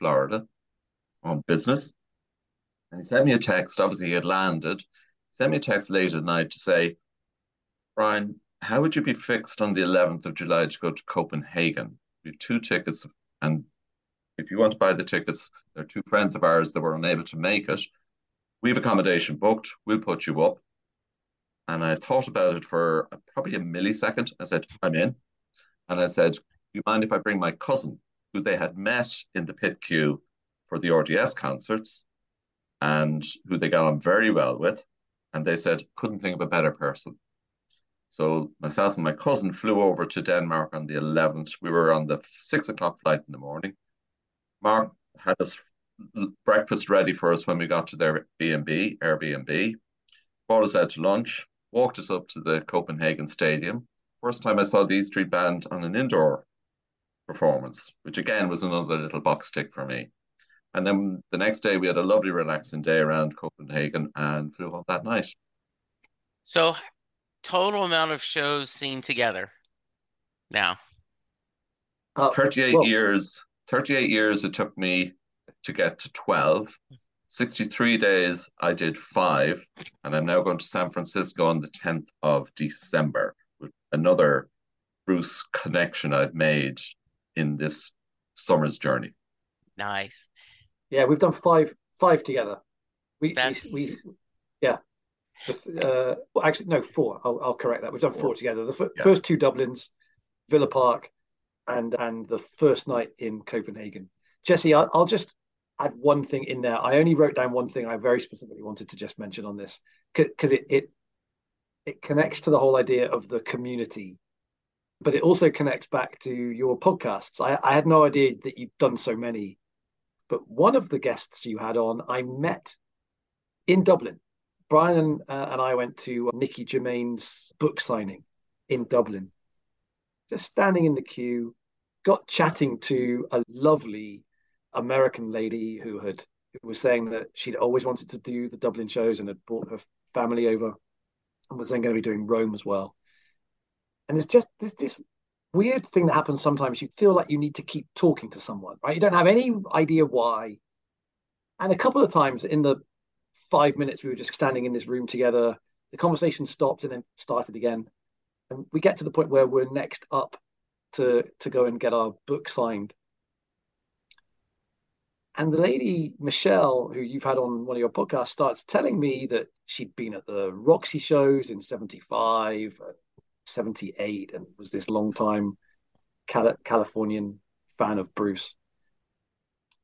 [SPEAKER 2] Florida on business. And he sent me a text. Obviously, he had landed. He sent me a text late at night to say, Brian, how would you be fixed on the 11th of July to go to Copenhagen? We have two tickets. And if you want to buy the tickets, there are two friends of ours that were unable to make it we have accommodation booked. We'll put you up. And I thought about it for probably a millisecond. I said, I'm in. And I said, Do you mind if I bring my cousin, who they had met in the pit queue for the RDS concerts and who they got on very well with. And they said, couldn't think of a better person. So myself and my cousin flew over to Denmark on the 11th. We were on the six o'clock flight in the morning. Mark had us breakfast ready for us when we got to their B&B, Airbnb, brought us out to lunch, walked us up to the Copenhagen Stadium. First time I saw the E Street Band on an indoor performance, which again was another little box tick for me. And then the next day we had a lovely relaxing day around Copenhagen and flew home that night.
[SPEAKER 1] So total amount of shows seen together now?
[SPEAKER 2] Uh, 38 well, years. 38 years it took me to get to 12. 63 days I did five, and I'm now going to San Francisco on the 10th of December with another Bruce connection I've made in this summer's journey.
[SPEAKER 1] Nice.
[SPEAKER 3] Yeah, we've done five five together. We That's... we, we yeah. The, uh, well, actually, no, four. I'll, I'll correct that. We've done four, four together. The f- yeah. first two Dublins, Villa Park, and and the first night in Copenhagen. Jesse, I'll, I'll just add one thing in there. I only wrote down one thing I very specifically wanted to just mention on this because it it it connects to the whole idea of the community, but it also connects back to your podcasts. I, I had no idea that you'd done so many, but one of the guests you had on, I met in Dublin. Brian uh, and I went to Nicky Germain's book signing in Dublin. Just standing in the queue, got chatting to a lovely American lady who had who was saying that she'd always wanted to do the Dublin shows and had brought her family over and was then going to be doing Rome as well. And there's just this this weird thing that happens sometimes. You feel like you need to keep talking to someone, right? You don't have any idea why. And a couple of times in the five minutes we were just standing in this room together, the conversation stopped and then started again. And we get to the point where we're next up to to go and get our book signed. And the lady, Michelle, who you've had on one of your podcasts, starts telling me that she'd been at the Roxy shows in 75, uh, 78, and was this long time Cal- Californian fan of Bruce.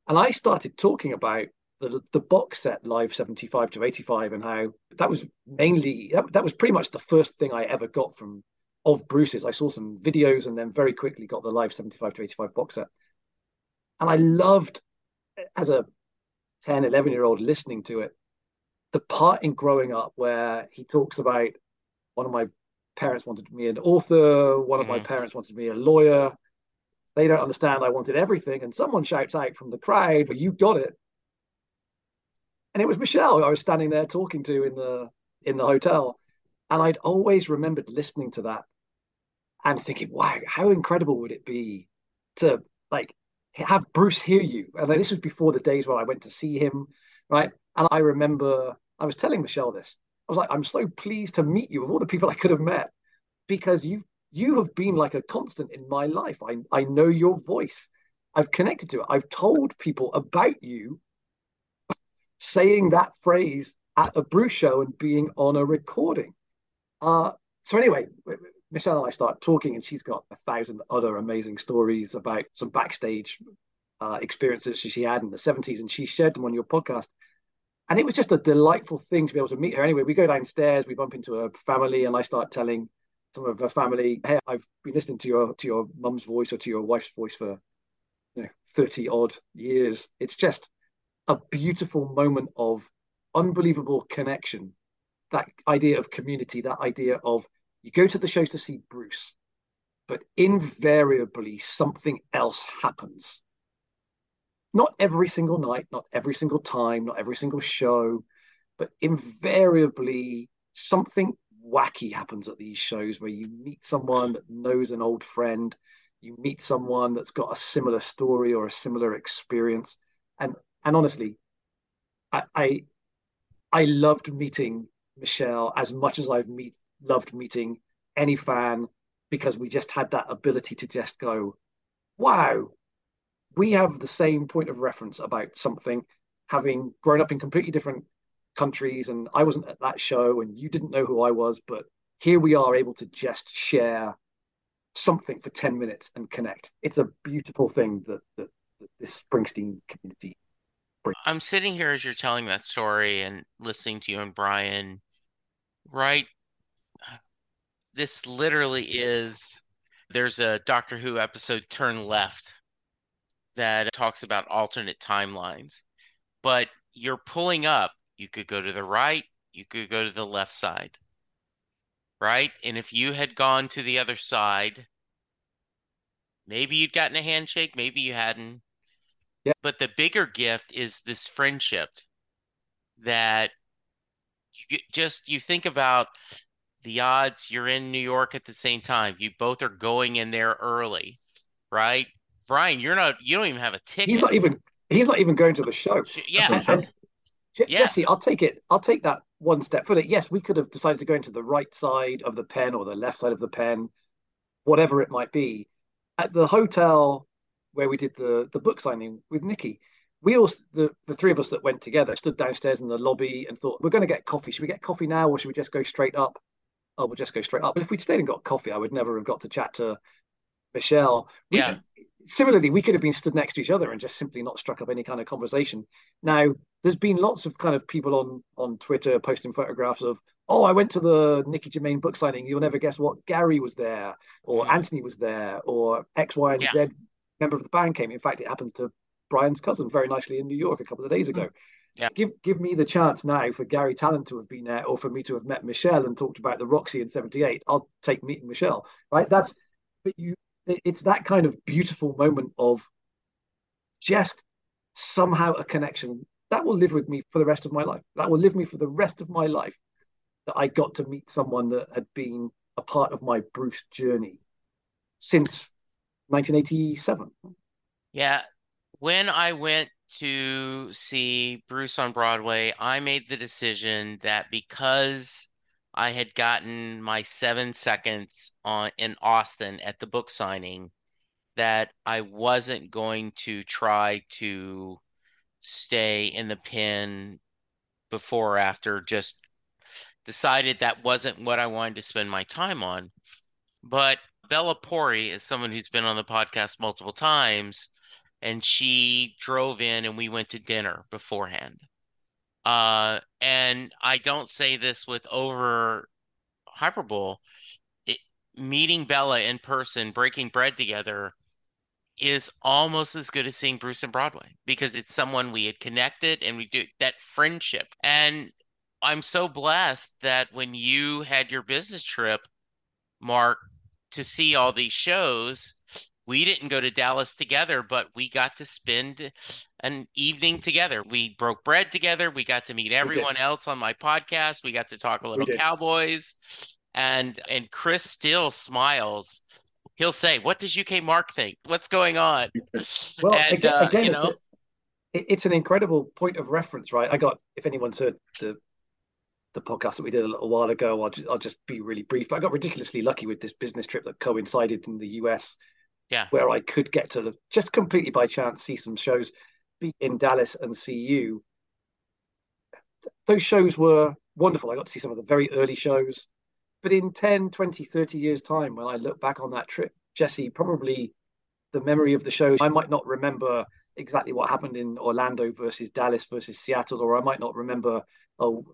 [SPEAKER 3] And I started talking about the, the box set live 75 to 85 and how that was mainly that, that was pretty much the first thing i ever got from of bruce's i saw some videos and then very quickly got the live 75 to 85 box set and i loved as a 10, 11 year old listening to it, the part in growing up where he talks about one of my parents wanted me an author, one of mm-hmm. my parents wanted me a lawyer. They don't understand I wanted everything. And someone shouts out from the crowd, but you got it. And it was Michelle I was standing there talking to in the in the hotel. And I'd always remembered listening to that and thinking, wow, how incredible would it be to like have Bruce hear you. And this was before the days when I went to see him, right? And I remember I was telling Michelle this. I was like, I'm so pleased to meet you of all the people I could have met because you've you have been like a constant in my life. I I know your voice. I've connected to it. I've told people about you saying that phrase at a Bruce show and being on a recording. Uh, so anyway, Michelle and I start talking, and she's got a thousand other amazing stories about some backstage uh, experiences she had in the 70s, and she shared them on your podcast. And it was just a delightful thing to be able to meet her. Anyway, we go downstairs, we bump into her family, and I start telling some of her family, "Hey, I've been listening to your to your mum's voice or to your wife's voice for you know 30 odd years." It's just a beautiful moment of unbelievable connection. That idea of community, that idea of you go to the shows to see Bruce, but invariably something else happens. Not every single night, not every single time, not every single show, but invariably something wacky happens at these shows where you meet someone that knows an old friend, you meet someone that's got a similar story or a similar experience. And and honestly, I I, I loved meeting Michelle as much as I've meet loved meeting any fan because we just had that ability to just go, wow, we have the same point of reference about something, having grown up in completely different countries, and I wasn't at that show, and you didn't know who I was, but here we are able to just share something for 10 minutes and connect. It's a beautiful thing that, that, that this Springsteen community brings.
[SPEAKER 1] I'm sitting here as you're telling that story and listening to you and Brian, right? This literally is there's a Doctor Who episode, Turn Left, that talks about alternate timelines. But you're pulling up, you could go to the right, you could go to the left side right? And if you had gone to the other side, maybe you'd gotten a handshake, maybe you hadn't.
[SPEAKER 3] Yeah.
[SPEAKER 1] But the bigger gift is this friendship that you just you think about the odds you're in New York at the same time. You both are going in there early, right? Brian, you're not you don't even have a ticket.
[SPEAKER 3] He's not even he's not even going to the show.
[SPEAKER 1] Yeah.
[SPEAKER 3] Yeah. Jesse, I'll take it. I'll take that one step further. Yes, we could have decided to go into the right side of the pen or the left side of the pen, whatever it might be. At the hotel where we did the the book signing with Nikki, we all the the three of us that went together stood downstairs in the lobby and thought we're going to get coffee. Should we get coffee now or should we just go straight up? Oh, we'll just go straight up. But if we'd stayed and got coffee, I would never have got to chat to Michelle. We,
[SPEAKER 1] yeah.
[SPEAKER 3] Similarly, we could have been stood next to each other and just simply not struck up any kind of conversation. Now, there's been lots of kind of people on on Twitter posting photographs of, oh, I went to the Nicky Germain book signing. You'll never guess what Garry was there, or mm. Anthony was there, or X, Y, and yeah. Z member of the band came. In fact, it happened to Brian's cousin very nicely in New York a couple of days ago. Mm.
[SPEAKER 1] Yeah.
[SPEAKER 3] Give give me the chance now for Garry Tallent to have been there, or for me to have met Michelle and talked about the Roxy in '78. I'll take meeting Michelle. Right? That's but you. It's that kind of beautiful moment of just somehow a connection that will live with me for the rest of my life. That will live me for the rest of my life. That I got to meet someone that had been a part of my Bruce journey since 1987.
[SPEAKER 1] Yeah. When I went to see Bruce on Broadway, I made the decision that because I had gotten my seven seconds on in Austin at the book signing, that I wasn't going to try to stay in the pen before or after, just decided that wasn't what I wanted to spend my time on. But Bella Pori is someone who's been on the podcast multiple times, and she drove in and we went to dinner beforehand. Uh, and I don't say this with over hyperbole. It, meeting Bella in person, breaking bread together, is almost as good as seeing Bruce on Broadway because it's someone we had connected and we do that friendship. And I'm so blessed that when you had your business trip, Mark, to see all these shows, we didn't go to Dallas together, but we got to spend an evening together. We broke bread together. We got to meet everyone else on my podcast. We got to talk a little Cowboys. And and Chris still smiles he'll say, "What does UK Mark think? What's going on?"
[SPEAKER 3] well, and, again, uh, again it's, a, it's, an incredible point of reference, right? I got if anyone's heard the the podcast that we did a little while ago, I'll just, I'll just be really brief. But I got ridiculously lucky with this business trip that coincided in the US,
[SPEAKER 1] yeah,
[SPEAKER 3] where I could get to the, just completely by chance see some shows, be in Dallas and see you. Those shows were wonderful. I got to see some of the very early shows. But in 10, 20, 30 years' time, when I look back on that trip, Jesse, probably the memory of the shows, I might not remember exactly what happened in Orlando versus Dallas versus Seattle, or I might not remember, oh,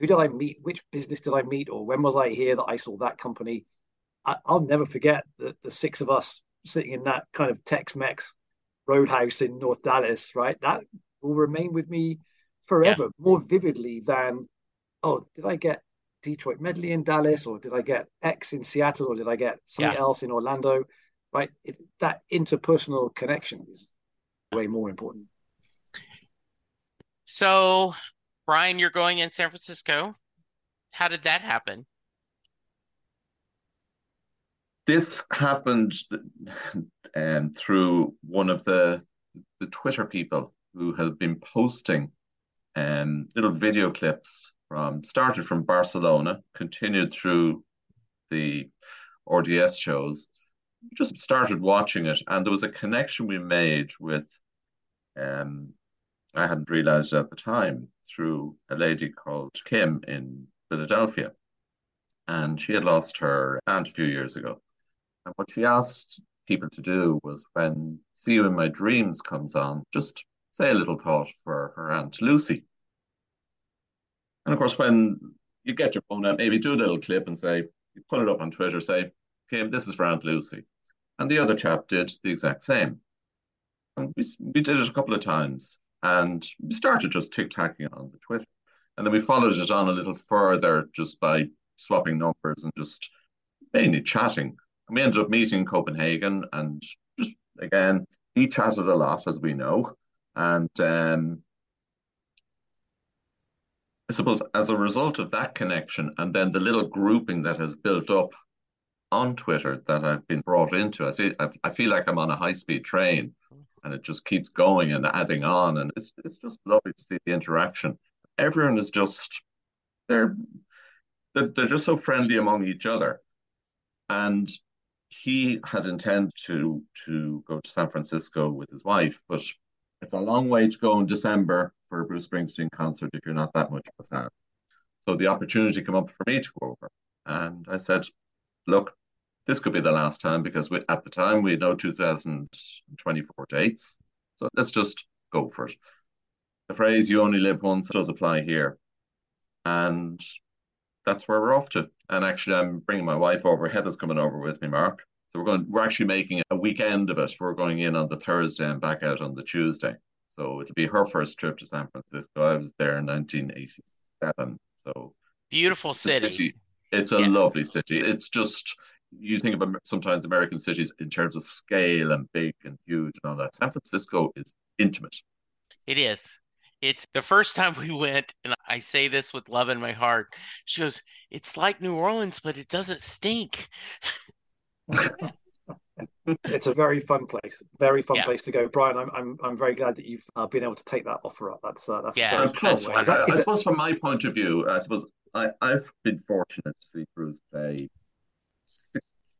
[SPEAKER 3] who did I meet? Which business did I meet? Or when was I here that I saw that company? I, will never forget the, the six of us sitting in that kind of Tex Mex roadhouse in North Dallas, right? That will remain with me forever, yeah. more vividly than, oh, did I get Detroit medley in Dallas, or did I get X in Seattle, or did I get something yeah. else in Orlando? Right, it, that interpersonal connection is way more important.
[SPEAKER 1] So, Brian, you're going in San Francisco. How did that happen?
[SPEAKER 2] This happened um, through one of the the Twitter people who have been posting um, little video clips from started from Barcelona, continued through the RDS shows. Just started watching it, and there was a connection we made with. Um, I hadn't realized at the time through a lady called Kim in Philadelphia. And she had lost her aunt a few years ago. And what she asked people to do was when See You in My Dreams comes on, just say a little thought for her Aunt Lucy. And of course, when you get your phone out, maybe do a little clip and say, you put it up on Twitter, say, okay, this is for Aunt Lucy. And the other chap did the exact same. And we, we did it a couple of times and we started just tic tacking on the Twitter. And then we followed it on a little further just by swapping numbers and just mainly chatting. We ended up meeting in Copenhagen and just again, he chatted a lot, as we know. And um, I suppose as a result of that connection and then the little grouping that has built up on Twitter that I've been brought into, I see I feel like I'm on a high speed train and it just keeps going and adding on and it's it's just lovely to see the interaction. Everyone is just they're they're, they're just so friendly among each other. And he had intended to to go to San Francisco with his wife, but it's a long way to go in December for a Bruce Springsteen concert if you're not that much of a fan. So the opportunity came up for me to go over. And I said, look, this could be the last time because we, at the time we had no 2024 dates. So let's just go for it. The phrase you only live once does apply here. And that's where we're off to. And actually, I'm bringing my wife over. Heather's coming over with me, Mark. So we're going. We're actually making a weekend of it. We're going in on the Thursday and back out on the Tuesday. So it'll be her first trip to San Francisco. I was there in 1987. So
[SPEAKER 1] beautiful city.
[SPEAKER 2] city. It's a yeah. lovely city. It's just you think of sometimes American cities in terms of scale and big and huge and all that. San Francisco is intimate.
[SPEAKER 1] It is. It's the first time we went, and I say this with love in my heart. She goes, "It's like New Orleans, but it doesn't stink."
[SPEAKER 3] it's a very fun place, very fun yeah. place to go, Brian. I'm I'm I'm very glad that you've uh, been able to take that offer up. That's uh, that's
[SPEAKER 1] yeah.
[SPEAKER 2] plus, I, that, I, suppose from my point of view, I suppose I I've been fortunate to see Bruce play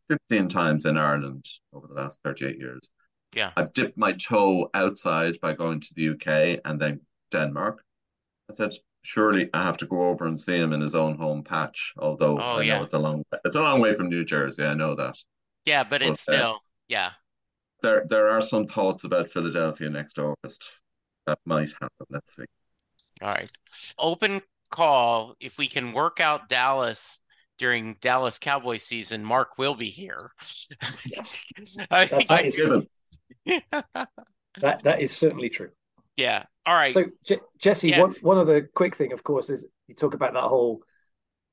[SPEAKER 2] 15 times in Ireland over the last 38 years.
[SPEAKER 1] Yeah,
[SPEAKER 2] I've dipped my toe outside by going to the UK and then Denmark. I said, surely I have to go over and see him in his own home patch. Although oh, I yeah. know it's a long it's a long way from New Jersey. I know that.
[SPEAKER 1] Yeah, but, but it's uh, still yeah.
[SPEAKER 2] There there are some thoughts about Philadelphia next August that might happen. Let's see.
[SPEAKER 1] All right, open call. If we can work out Dallas during Dallas Cowboy season, Mark will be here.
[SPEAKER 3] I, that, is, that that is certainly true.
[SPEAKER 1] Yeah. All right.
[SPEAKER 3] So J- Jesse, yes. one one other quick thing, of course, is you talk about that whole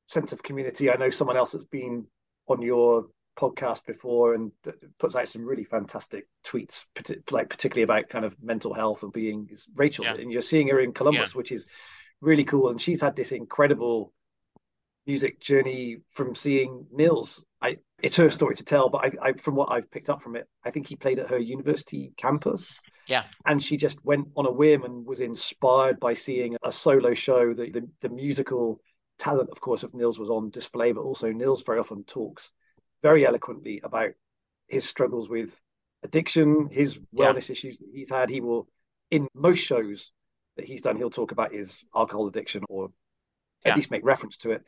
[SPEAKER 3] sense of community. I know someone else that's been on your podcast before and puts out some really fantastic tweets, like particularly about kind of mental health and being is Rachel, yeah. and you're seeing her in Columbus, yeah. which is really cool. And she's had this incredible music journey from seeing Nils. It's her story to tell, but I, I from what I've picked up from it, I think he played at her university campus.
[SPEAKER 1] Yeah.
[SPEAKER 3] And she just went on a whim and was inspired by seeing a solo show. The, the, the musical talent, of course, of Nils was on display, but also Nils very often talks very eloquently about his struggles with addiction, his wellness yeah. issues that he's had. He will, in most shows that he's done, he'll talk about his alcohol addiction or yeah. at least make reference to it.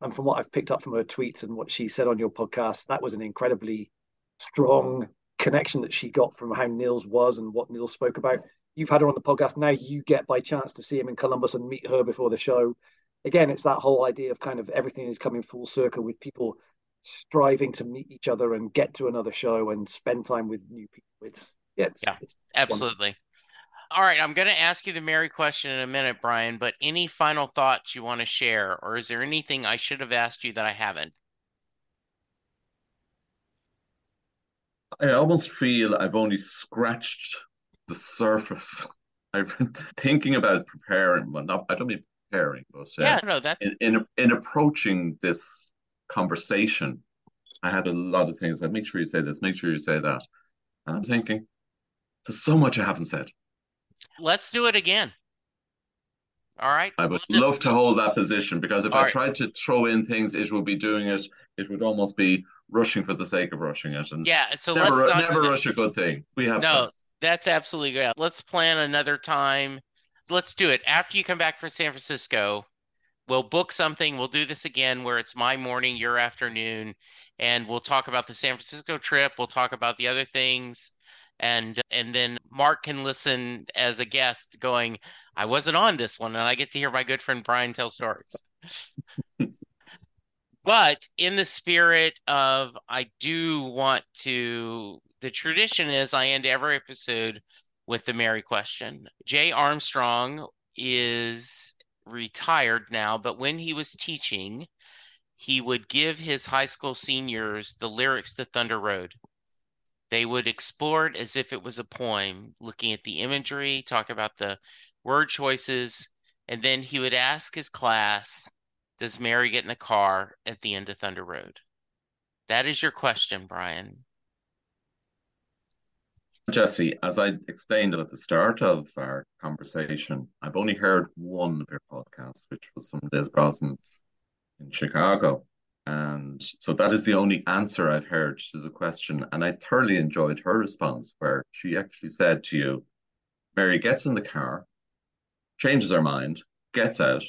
[SPEAKER 3] And from what I've picked up from her tweets and what she said on your podcast, that was an incredibly strong connection that she got from how Nils was and what Nils spoke about. You've had her on the podcast. Now you get by chance to see him in Columbus and meet her before the show. Again, it's that whole idea of kind of everything is coming full circle with people striving to meet each other and get to another show and spend time with new people. It's yeah, it's,
[SPEAKER 1] yeah, it's absolutely. Wonderful. All right, I'm going to ask you the Mary question in a minute, Brian. But any final thoughts you want to share, or is there anything I should have asked you that I haven't?
[SPEAKER 2] I almost feel I've only scratched the surface. I've been thinking about preparing, well, not I don't mean preparing, but uh,
[SPEAKER 1] yeah, no, that's
[SPEAKER 2] in, in, in approaching this conversation. I had a lot of things. Like, make sure you say this. Make sure you say that. And I'm thinking, there's so much I haven't said.
[SPEAKER 1] Let's do it again. All right.
[SPEAKER 2] I would we'll love to hold that position because if I right. tried to throw in things, it would be doing it. It would almost be rushing for the sake of rushing it. And
[SPEAKER 1] yeah, so
[SPEAKER 2] never,
[SPEAKER 1] let's
[SPEAKER 2] never rush a good thing. We have
[SPEAKER 1] no. Time. That's absolutely great. Let's plan another time. let's do it after you come back from San Francisco. We'll book something. We'll do this again where it's my morning, your afternoon, and we'll talk about the San Francisco trip. We'll talk about the other things and and then Mark can listen as a guest going I wasn't on this one and I get to hear my good friend Brian tell stories. but in the spirit of I do want to the tradition is I end every episode with the Mary question. Jay Armstrong is retired now, but when he was teaching, he would give his high school seniors the lyrics to Thunder Road. They would explore it as if it was a poem, looking at the imagery, talk about the word choices, and then he would ask his class, Does Mary get in the car at the end of Thunder Road? That is your question, Brian.
[SPEAKER 2] Jesse, as I explained at the start of our conversation, I've only heard one of your podcasts, which was from Liz Brosnan in Chicago. And so that is the only answer I've heard to the question. And I thoroughly enjoyed her response, where she actually said to you, Mary gets in the car, changes her mind, gets out,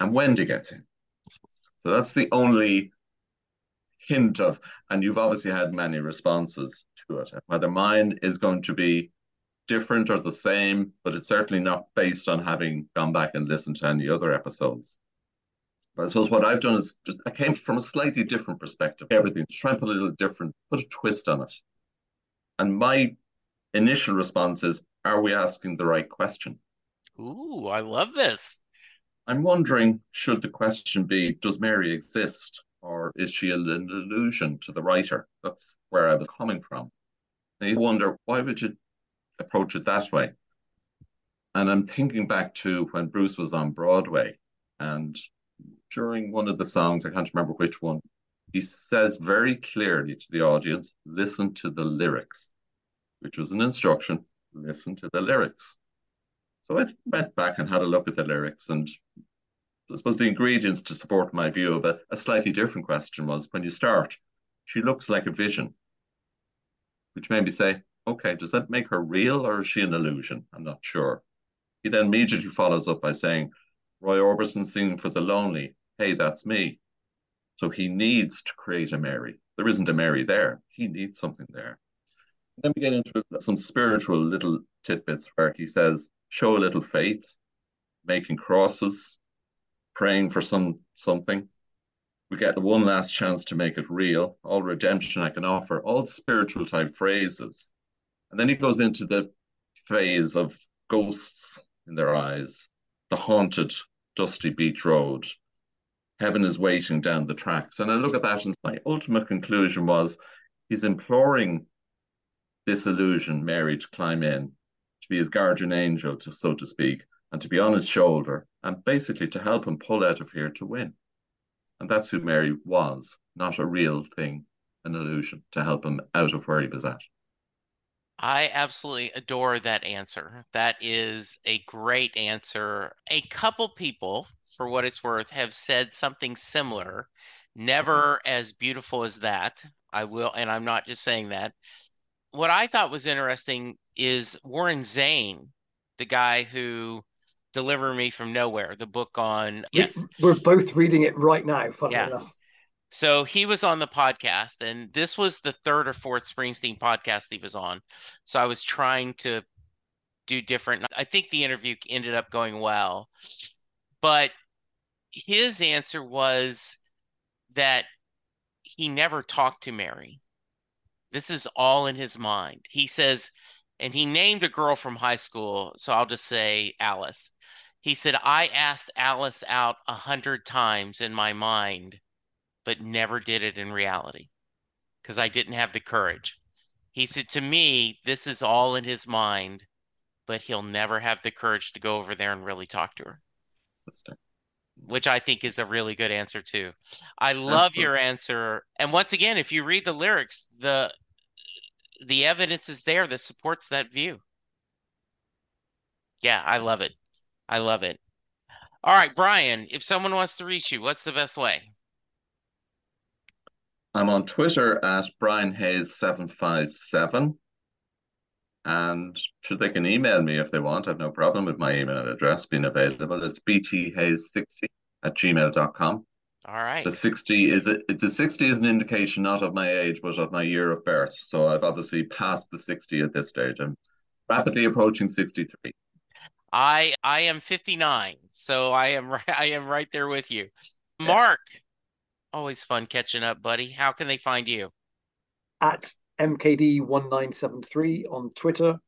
[SPEAKER 2] and Wendy gets in. So that's the only hint of, and you've obviously had many responses to it. Whether mine is going to be different or the same, but it's certainly not based on having gone back and listened to any other episodes. But I suppose what I've done is just I came from a slightly different perspective. Everything, try and put a little different, put a twist on it. And my initial response is, are we asking the right question?
[SPEAKER 1] Ooh, I love this.
[SPEAKER 2] I'm wondering, should the question be, does Mary exist? Or is she an illusion to the writer? That's where I was coming from. And you wonder, why would you approach it that way? And I'm thinking back to when Bruce was on Broadway and during one of the songs, I can't remember which one, he says very clearly to the audience, listen to the lyrics, which was an instruction, listen to the lyrics. So I went back and had a look at the lyrics, and I suppose the ingredients to support my view of it, a slightly different question was when you start, she looks like a vision, which made me say, okay, does that make her real or is she an illusion? I'm not sure. He then immediately follows up by saying, Roy Orbison singing for the lonely, hey, that's me. So he needs to create a Mary. There isn't a Mary there. He needs something there. Then we get into some spiritual little tidbits where he says, show a little faith, making crosses, praying for some something. We get one last chance to make it real, all redemption I can offer, all spiritual type phrases. And then he goes into the phase of ghosts in their eyes, the haunted, dusty beach road, heaven is waiting down the tracks. And I look at that and my ultimate conclusion was he's imploring this illusion, Mary, to climb in, to be his guardian angel, to, so to speak, and to be on his shoulder, and basically to help him pull out of here to win. And that's who Mary was, not a real thing, an illusion to help him out of where he was at.
[SPEAKER 1] I absolutely adore that answer. That is a great answer. A couple people, for what it's worth, have said something similar. Mm-hmm. Never as beautiful as that. I will, and I'm not just saying that. What I thought was interesting is Warren Zanes, the guy who delivered me from nowhere, the book on yes.
[SPEAKER 3] We're both reading it right now, funny yeah. enough.
[SPEAKER 1] So he was on the podcast, and this was the third or fourth Springsteen podcast he was on. So I was trying to do different. I think the interview ended up going well, but his answer was that he never talked to Mary. This is all in his mind. He says, and he named a girl from high school. So I'll just say Alice. He said, I asked Alice out a hundred times in my mind but never did it in reality because I didn't have the courage. He said to me, This is all in his mind, but he'll never have the courage to go over there and really talk to her. Which I think is a really good answer too. I love Absolutely. your answer. And once again, if you read the lyrics, the the evidence is there that supports that view. Yeah, I love it. I love it. All right, Brian, if someone wants to reach you, what's the best way?
[SPEAKER 2] I'm on Twitter at Brian Hayes757. And should they can email me if they want. I've no problem with my email address being available. It's bthayes60 at gmail.com.
[SPEAKER 1] All right.
[SPEAKER 2] The 60 is a, the 60 is an indication not of my age, but of my year of birth. So I've obviously passed the 60 at this stage. I'm rapidly approaching 63.
[SPEAKER 1] I I am 59, so I am I am right there with you. Mark, always fun catching up, buddy. How can they find you?
[SPEAKER 3] At MKD1973 on Twitter.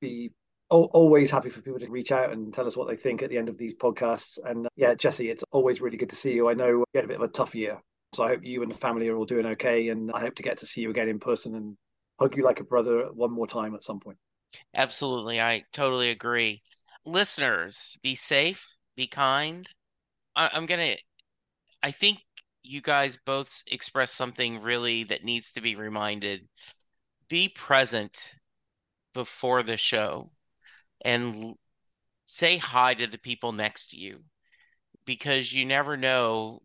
[SPEAKER 3] Be always happy for people to reach out and tell us what they think at the end of these podcasts. And uh, yeah, Jesse, it's always really good to see you. I know you had a bit of a tough year. So I hope you and the family are all doing okay. And I hope to get to see you again in person and hug you like a brother one more time at some point.
[SPEAKER 1] Absolutely. I totally agree. Listeners, be safe, be kind. I, I'm going to, I think you guys both expressed something really that needs to be reminded. Be present before the show and say hi to the people next to you because you never know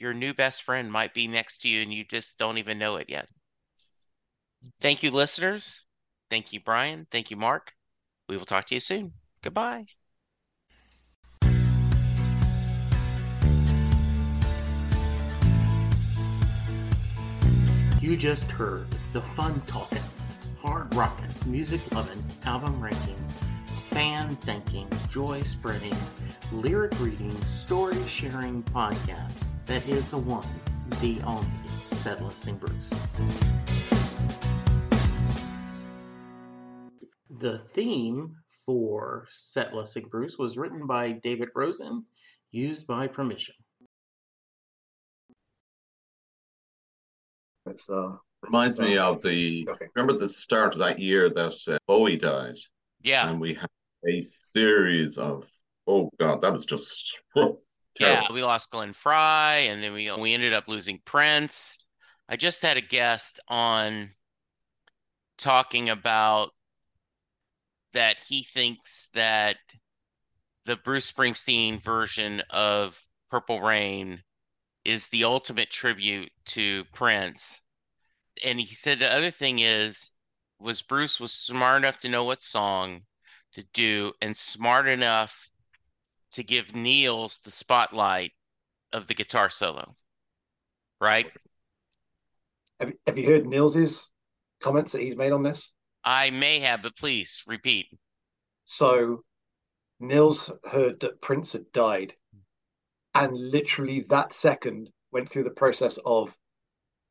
[SPEAKER 1] your new best friend might be next to you and you just don't even know it yet. Thank you, listeners. Thank you, Brian. Thank you, Mark. We will talk to you soon. Goodbye. You just heard the fun talking, hard rocking, music loving, album ranking, fan thinking, joy spreading, lyric reading, story sharing podcast that is the one, the only Set Listing Bruce. The theme for Set Listing Bruce was written by David Rosen, used by permission.
[SPEAKER 3] It's, uh,
[SPEAKER 2] Reminds me of the
[SPEAKER 3] Okay.
[SPEAKER 2] remember the start of that year that uh, Bowie died,
[SPEAKER 1] Yeah,
[SPEAKER 2] and we had a series of oh god, that was just
[SPEAKER 1] yeah, we lost Glenn Frey, and then we we ended up losing Prince. I just had a guest on talking about that he thinks that the Bruce Springsteen version of Purple Rain is the ultimate tribute to Prince. And he said the other thing is was Bruce was smart enough to know what song to do and smart enough to give Nils the spotlight of the guitar solo. Right?
[SPEAKER 3] Have, have you heard Nils's comments that he's made on this?
[SPEAKER 1] I may have, but please repeat.
[SPEAKER 3] So Nils heard that Prince had died, and literally that second went through the process of,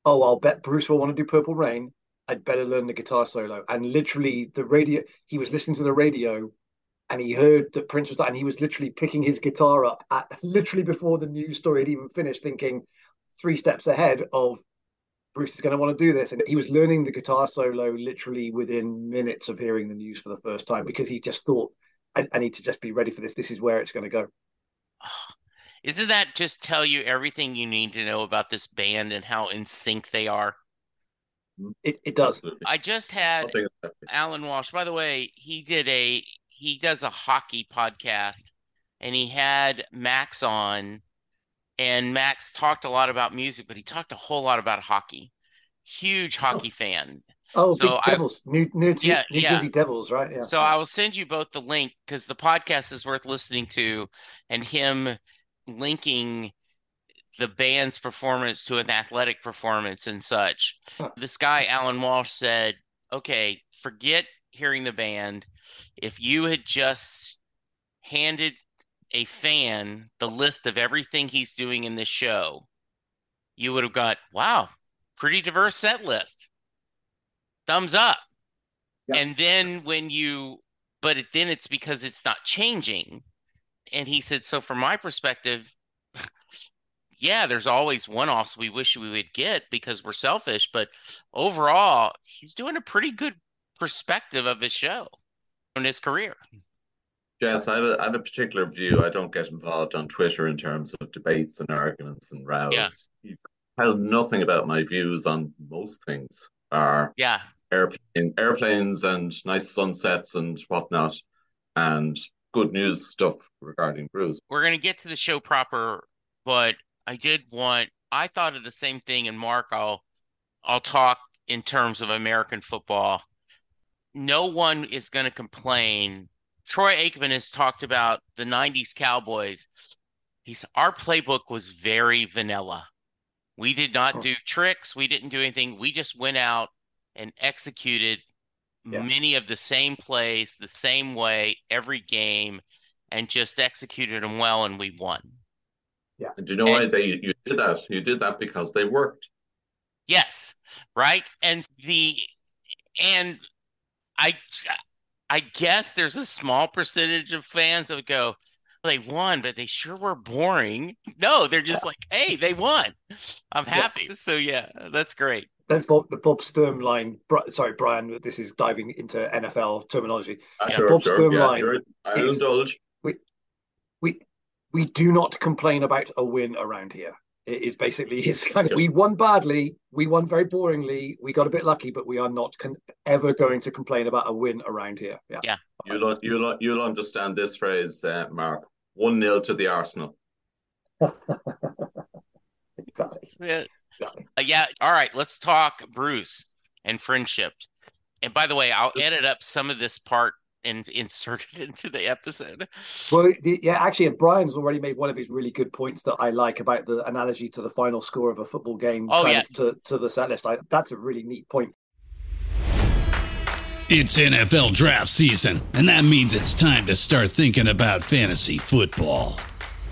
[SPEAKER 3] oh, I'll bet Bruce will want to do Purple Rain. I'd better learn the guitar solo. And literally, the radio, he was listening to the radio and he heard that Prince was, that, and he was literally picking his guitar up at literally before the news story had even finished, thinking three steps ahead of Bruce is going to want to do this. And he was learning the guitar solo literally within minutes of hearing the news for the first time because he just thought, I, I need to just be ready for this. This is where it's going to go.
[SPEAKER 1] Ah, Isn't that just tell you everything you need to know about this band and how in sync they are?
[SPEAKER 3] Mm, it, it does.
[SPEAKER 1] I just had
[SPEAKER 2] Nothing is perfect.
[SPEAKER 1] Alan Walsh. By the way, he did a he does a hockey podcast and he had Max on and Max talked a lot about music, but he talked a whole lot about hockey. Huge oh. hockey fan.
[SPEAKER 3] Oh,
[SPEAKER 1] So
[SPEAKER 3] big
[SPEAKER 1] I-
[SPEAKER 3] Devils, New New,
[SPEAKER 1] Yeah,
[SPEAKER 3] New
[SPEAKER 1] yeah.
[SPEAKER 3] Jersey Devils, right? Yeah.
[SPEAKER 1] So I will send you both the link because the podcast is worth listening to and him linking the band's performance to an athletic performance and such.
[SPEAKER 3] Huh.
[SPEAKER 1] This guy, Alan Walsh, said, okay, forget hearing the band. If you had just handed a fan the list of everything he's doing in this show, you would have got, wow, pretty diverse set list. Thumbs up.
[SPEAKER 3] Yeah.
[SPEAKER 1] And then when you, but it, then it's because it's not changing. And he said, so from my perspective, yeah, there's always one offs we wish we would get because we're selfish, but overall, he's doing a pretty good perspective of his show and his career.
[SPEAKER 2] Yes, I have, a, I have a particular view. I don't get involved on Twitter in terms of debates and arguments and rows.
[SPEAKER 1] Yeah.
[SPEAKER 2] You tell nothing about my views on most things. Are
[SPEAKER 1] Yeah,
[SPEAKER 2] airplane, airplanes and nice sunsets and whatnot, and good news stuff regarding Bruce.
[SPEAKER 1] we're going to get to the show proper, but I did want I thought of the same thing and Mark I'll I'll talk in terms of American football. no one is going to complain. Troy Aikman has talked about the 90s Cowboys. He's our playbook was very vanilla. We did not do tricks, we didn't do anything. We just went out and executed yeah. many of the same plays the same way every game and just executed them well and we won.
[SPEAKER 2] Yeah. And do you know and, why they you did that? You did that because they worked.
[SPEAKER 1] Yes. Right. And the and I I guess there's a small percentage of fans that would go, they won, but they sure were boring. No, they're just like, hey, they won. I'm happy. Yeah. So yeah, that's great.
[SPEAKER 3] That's Bob, the Bob Sturm line. Sorry, Brian. This is diving into NFL terminology.
[SPEAKER 2] Uh, yeah, sure, Bob sure. Sturm yeah, line. I indulge.
[SPEAKER 3] We, we we do not complain about a win around here. It is basically his kind of. Yes. We won badly. We won very boringly. We got a bit lucky, but we are not con- ever going to complain about a win around here. Yeah.
[SPEAKER 1] Yeah.
[SPEAKER 2] You'll you'll you'll understand this phrase, uh, Mark. One 0 to the Arsenal.
[SPEAKER 3] exactly.
[SPEAKER 1] Yeah. Uh, yeah. All right. Let's talk Bruce and friendship. And by the way, I'll edit up some of this part and insert it into the episode.
[SPEAKER 3] Well, the, yeah, actually, Brian's already made one of his really good points that I like about the analogy to the final score of a football game.
[SPEAKER 1] Oh yeah,
[SPEAKER 3] to to the set list. I, that's a really neat point.
[SPEAKER 4] It's NFL draft season, and that means it's time to start thinking about fantasy football.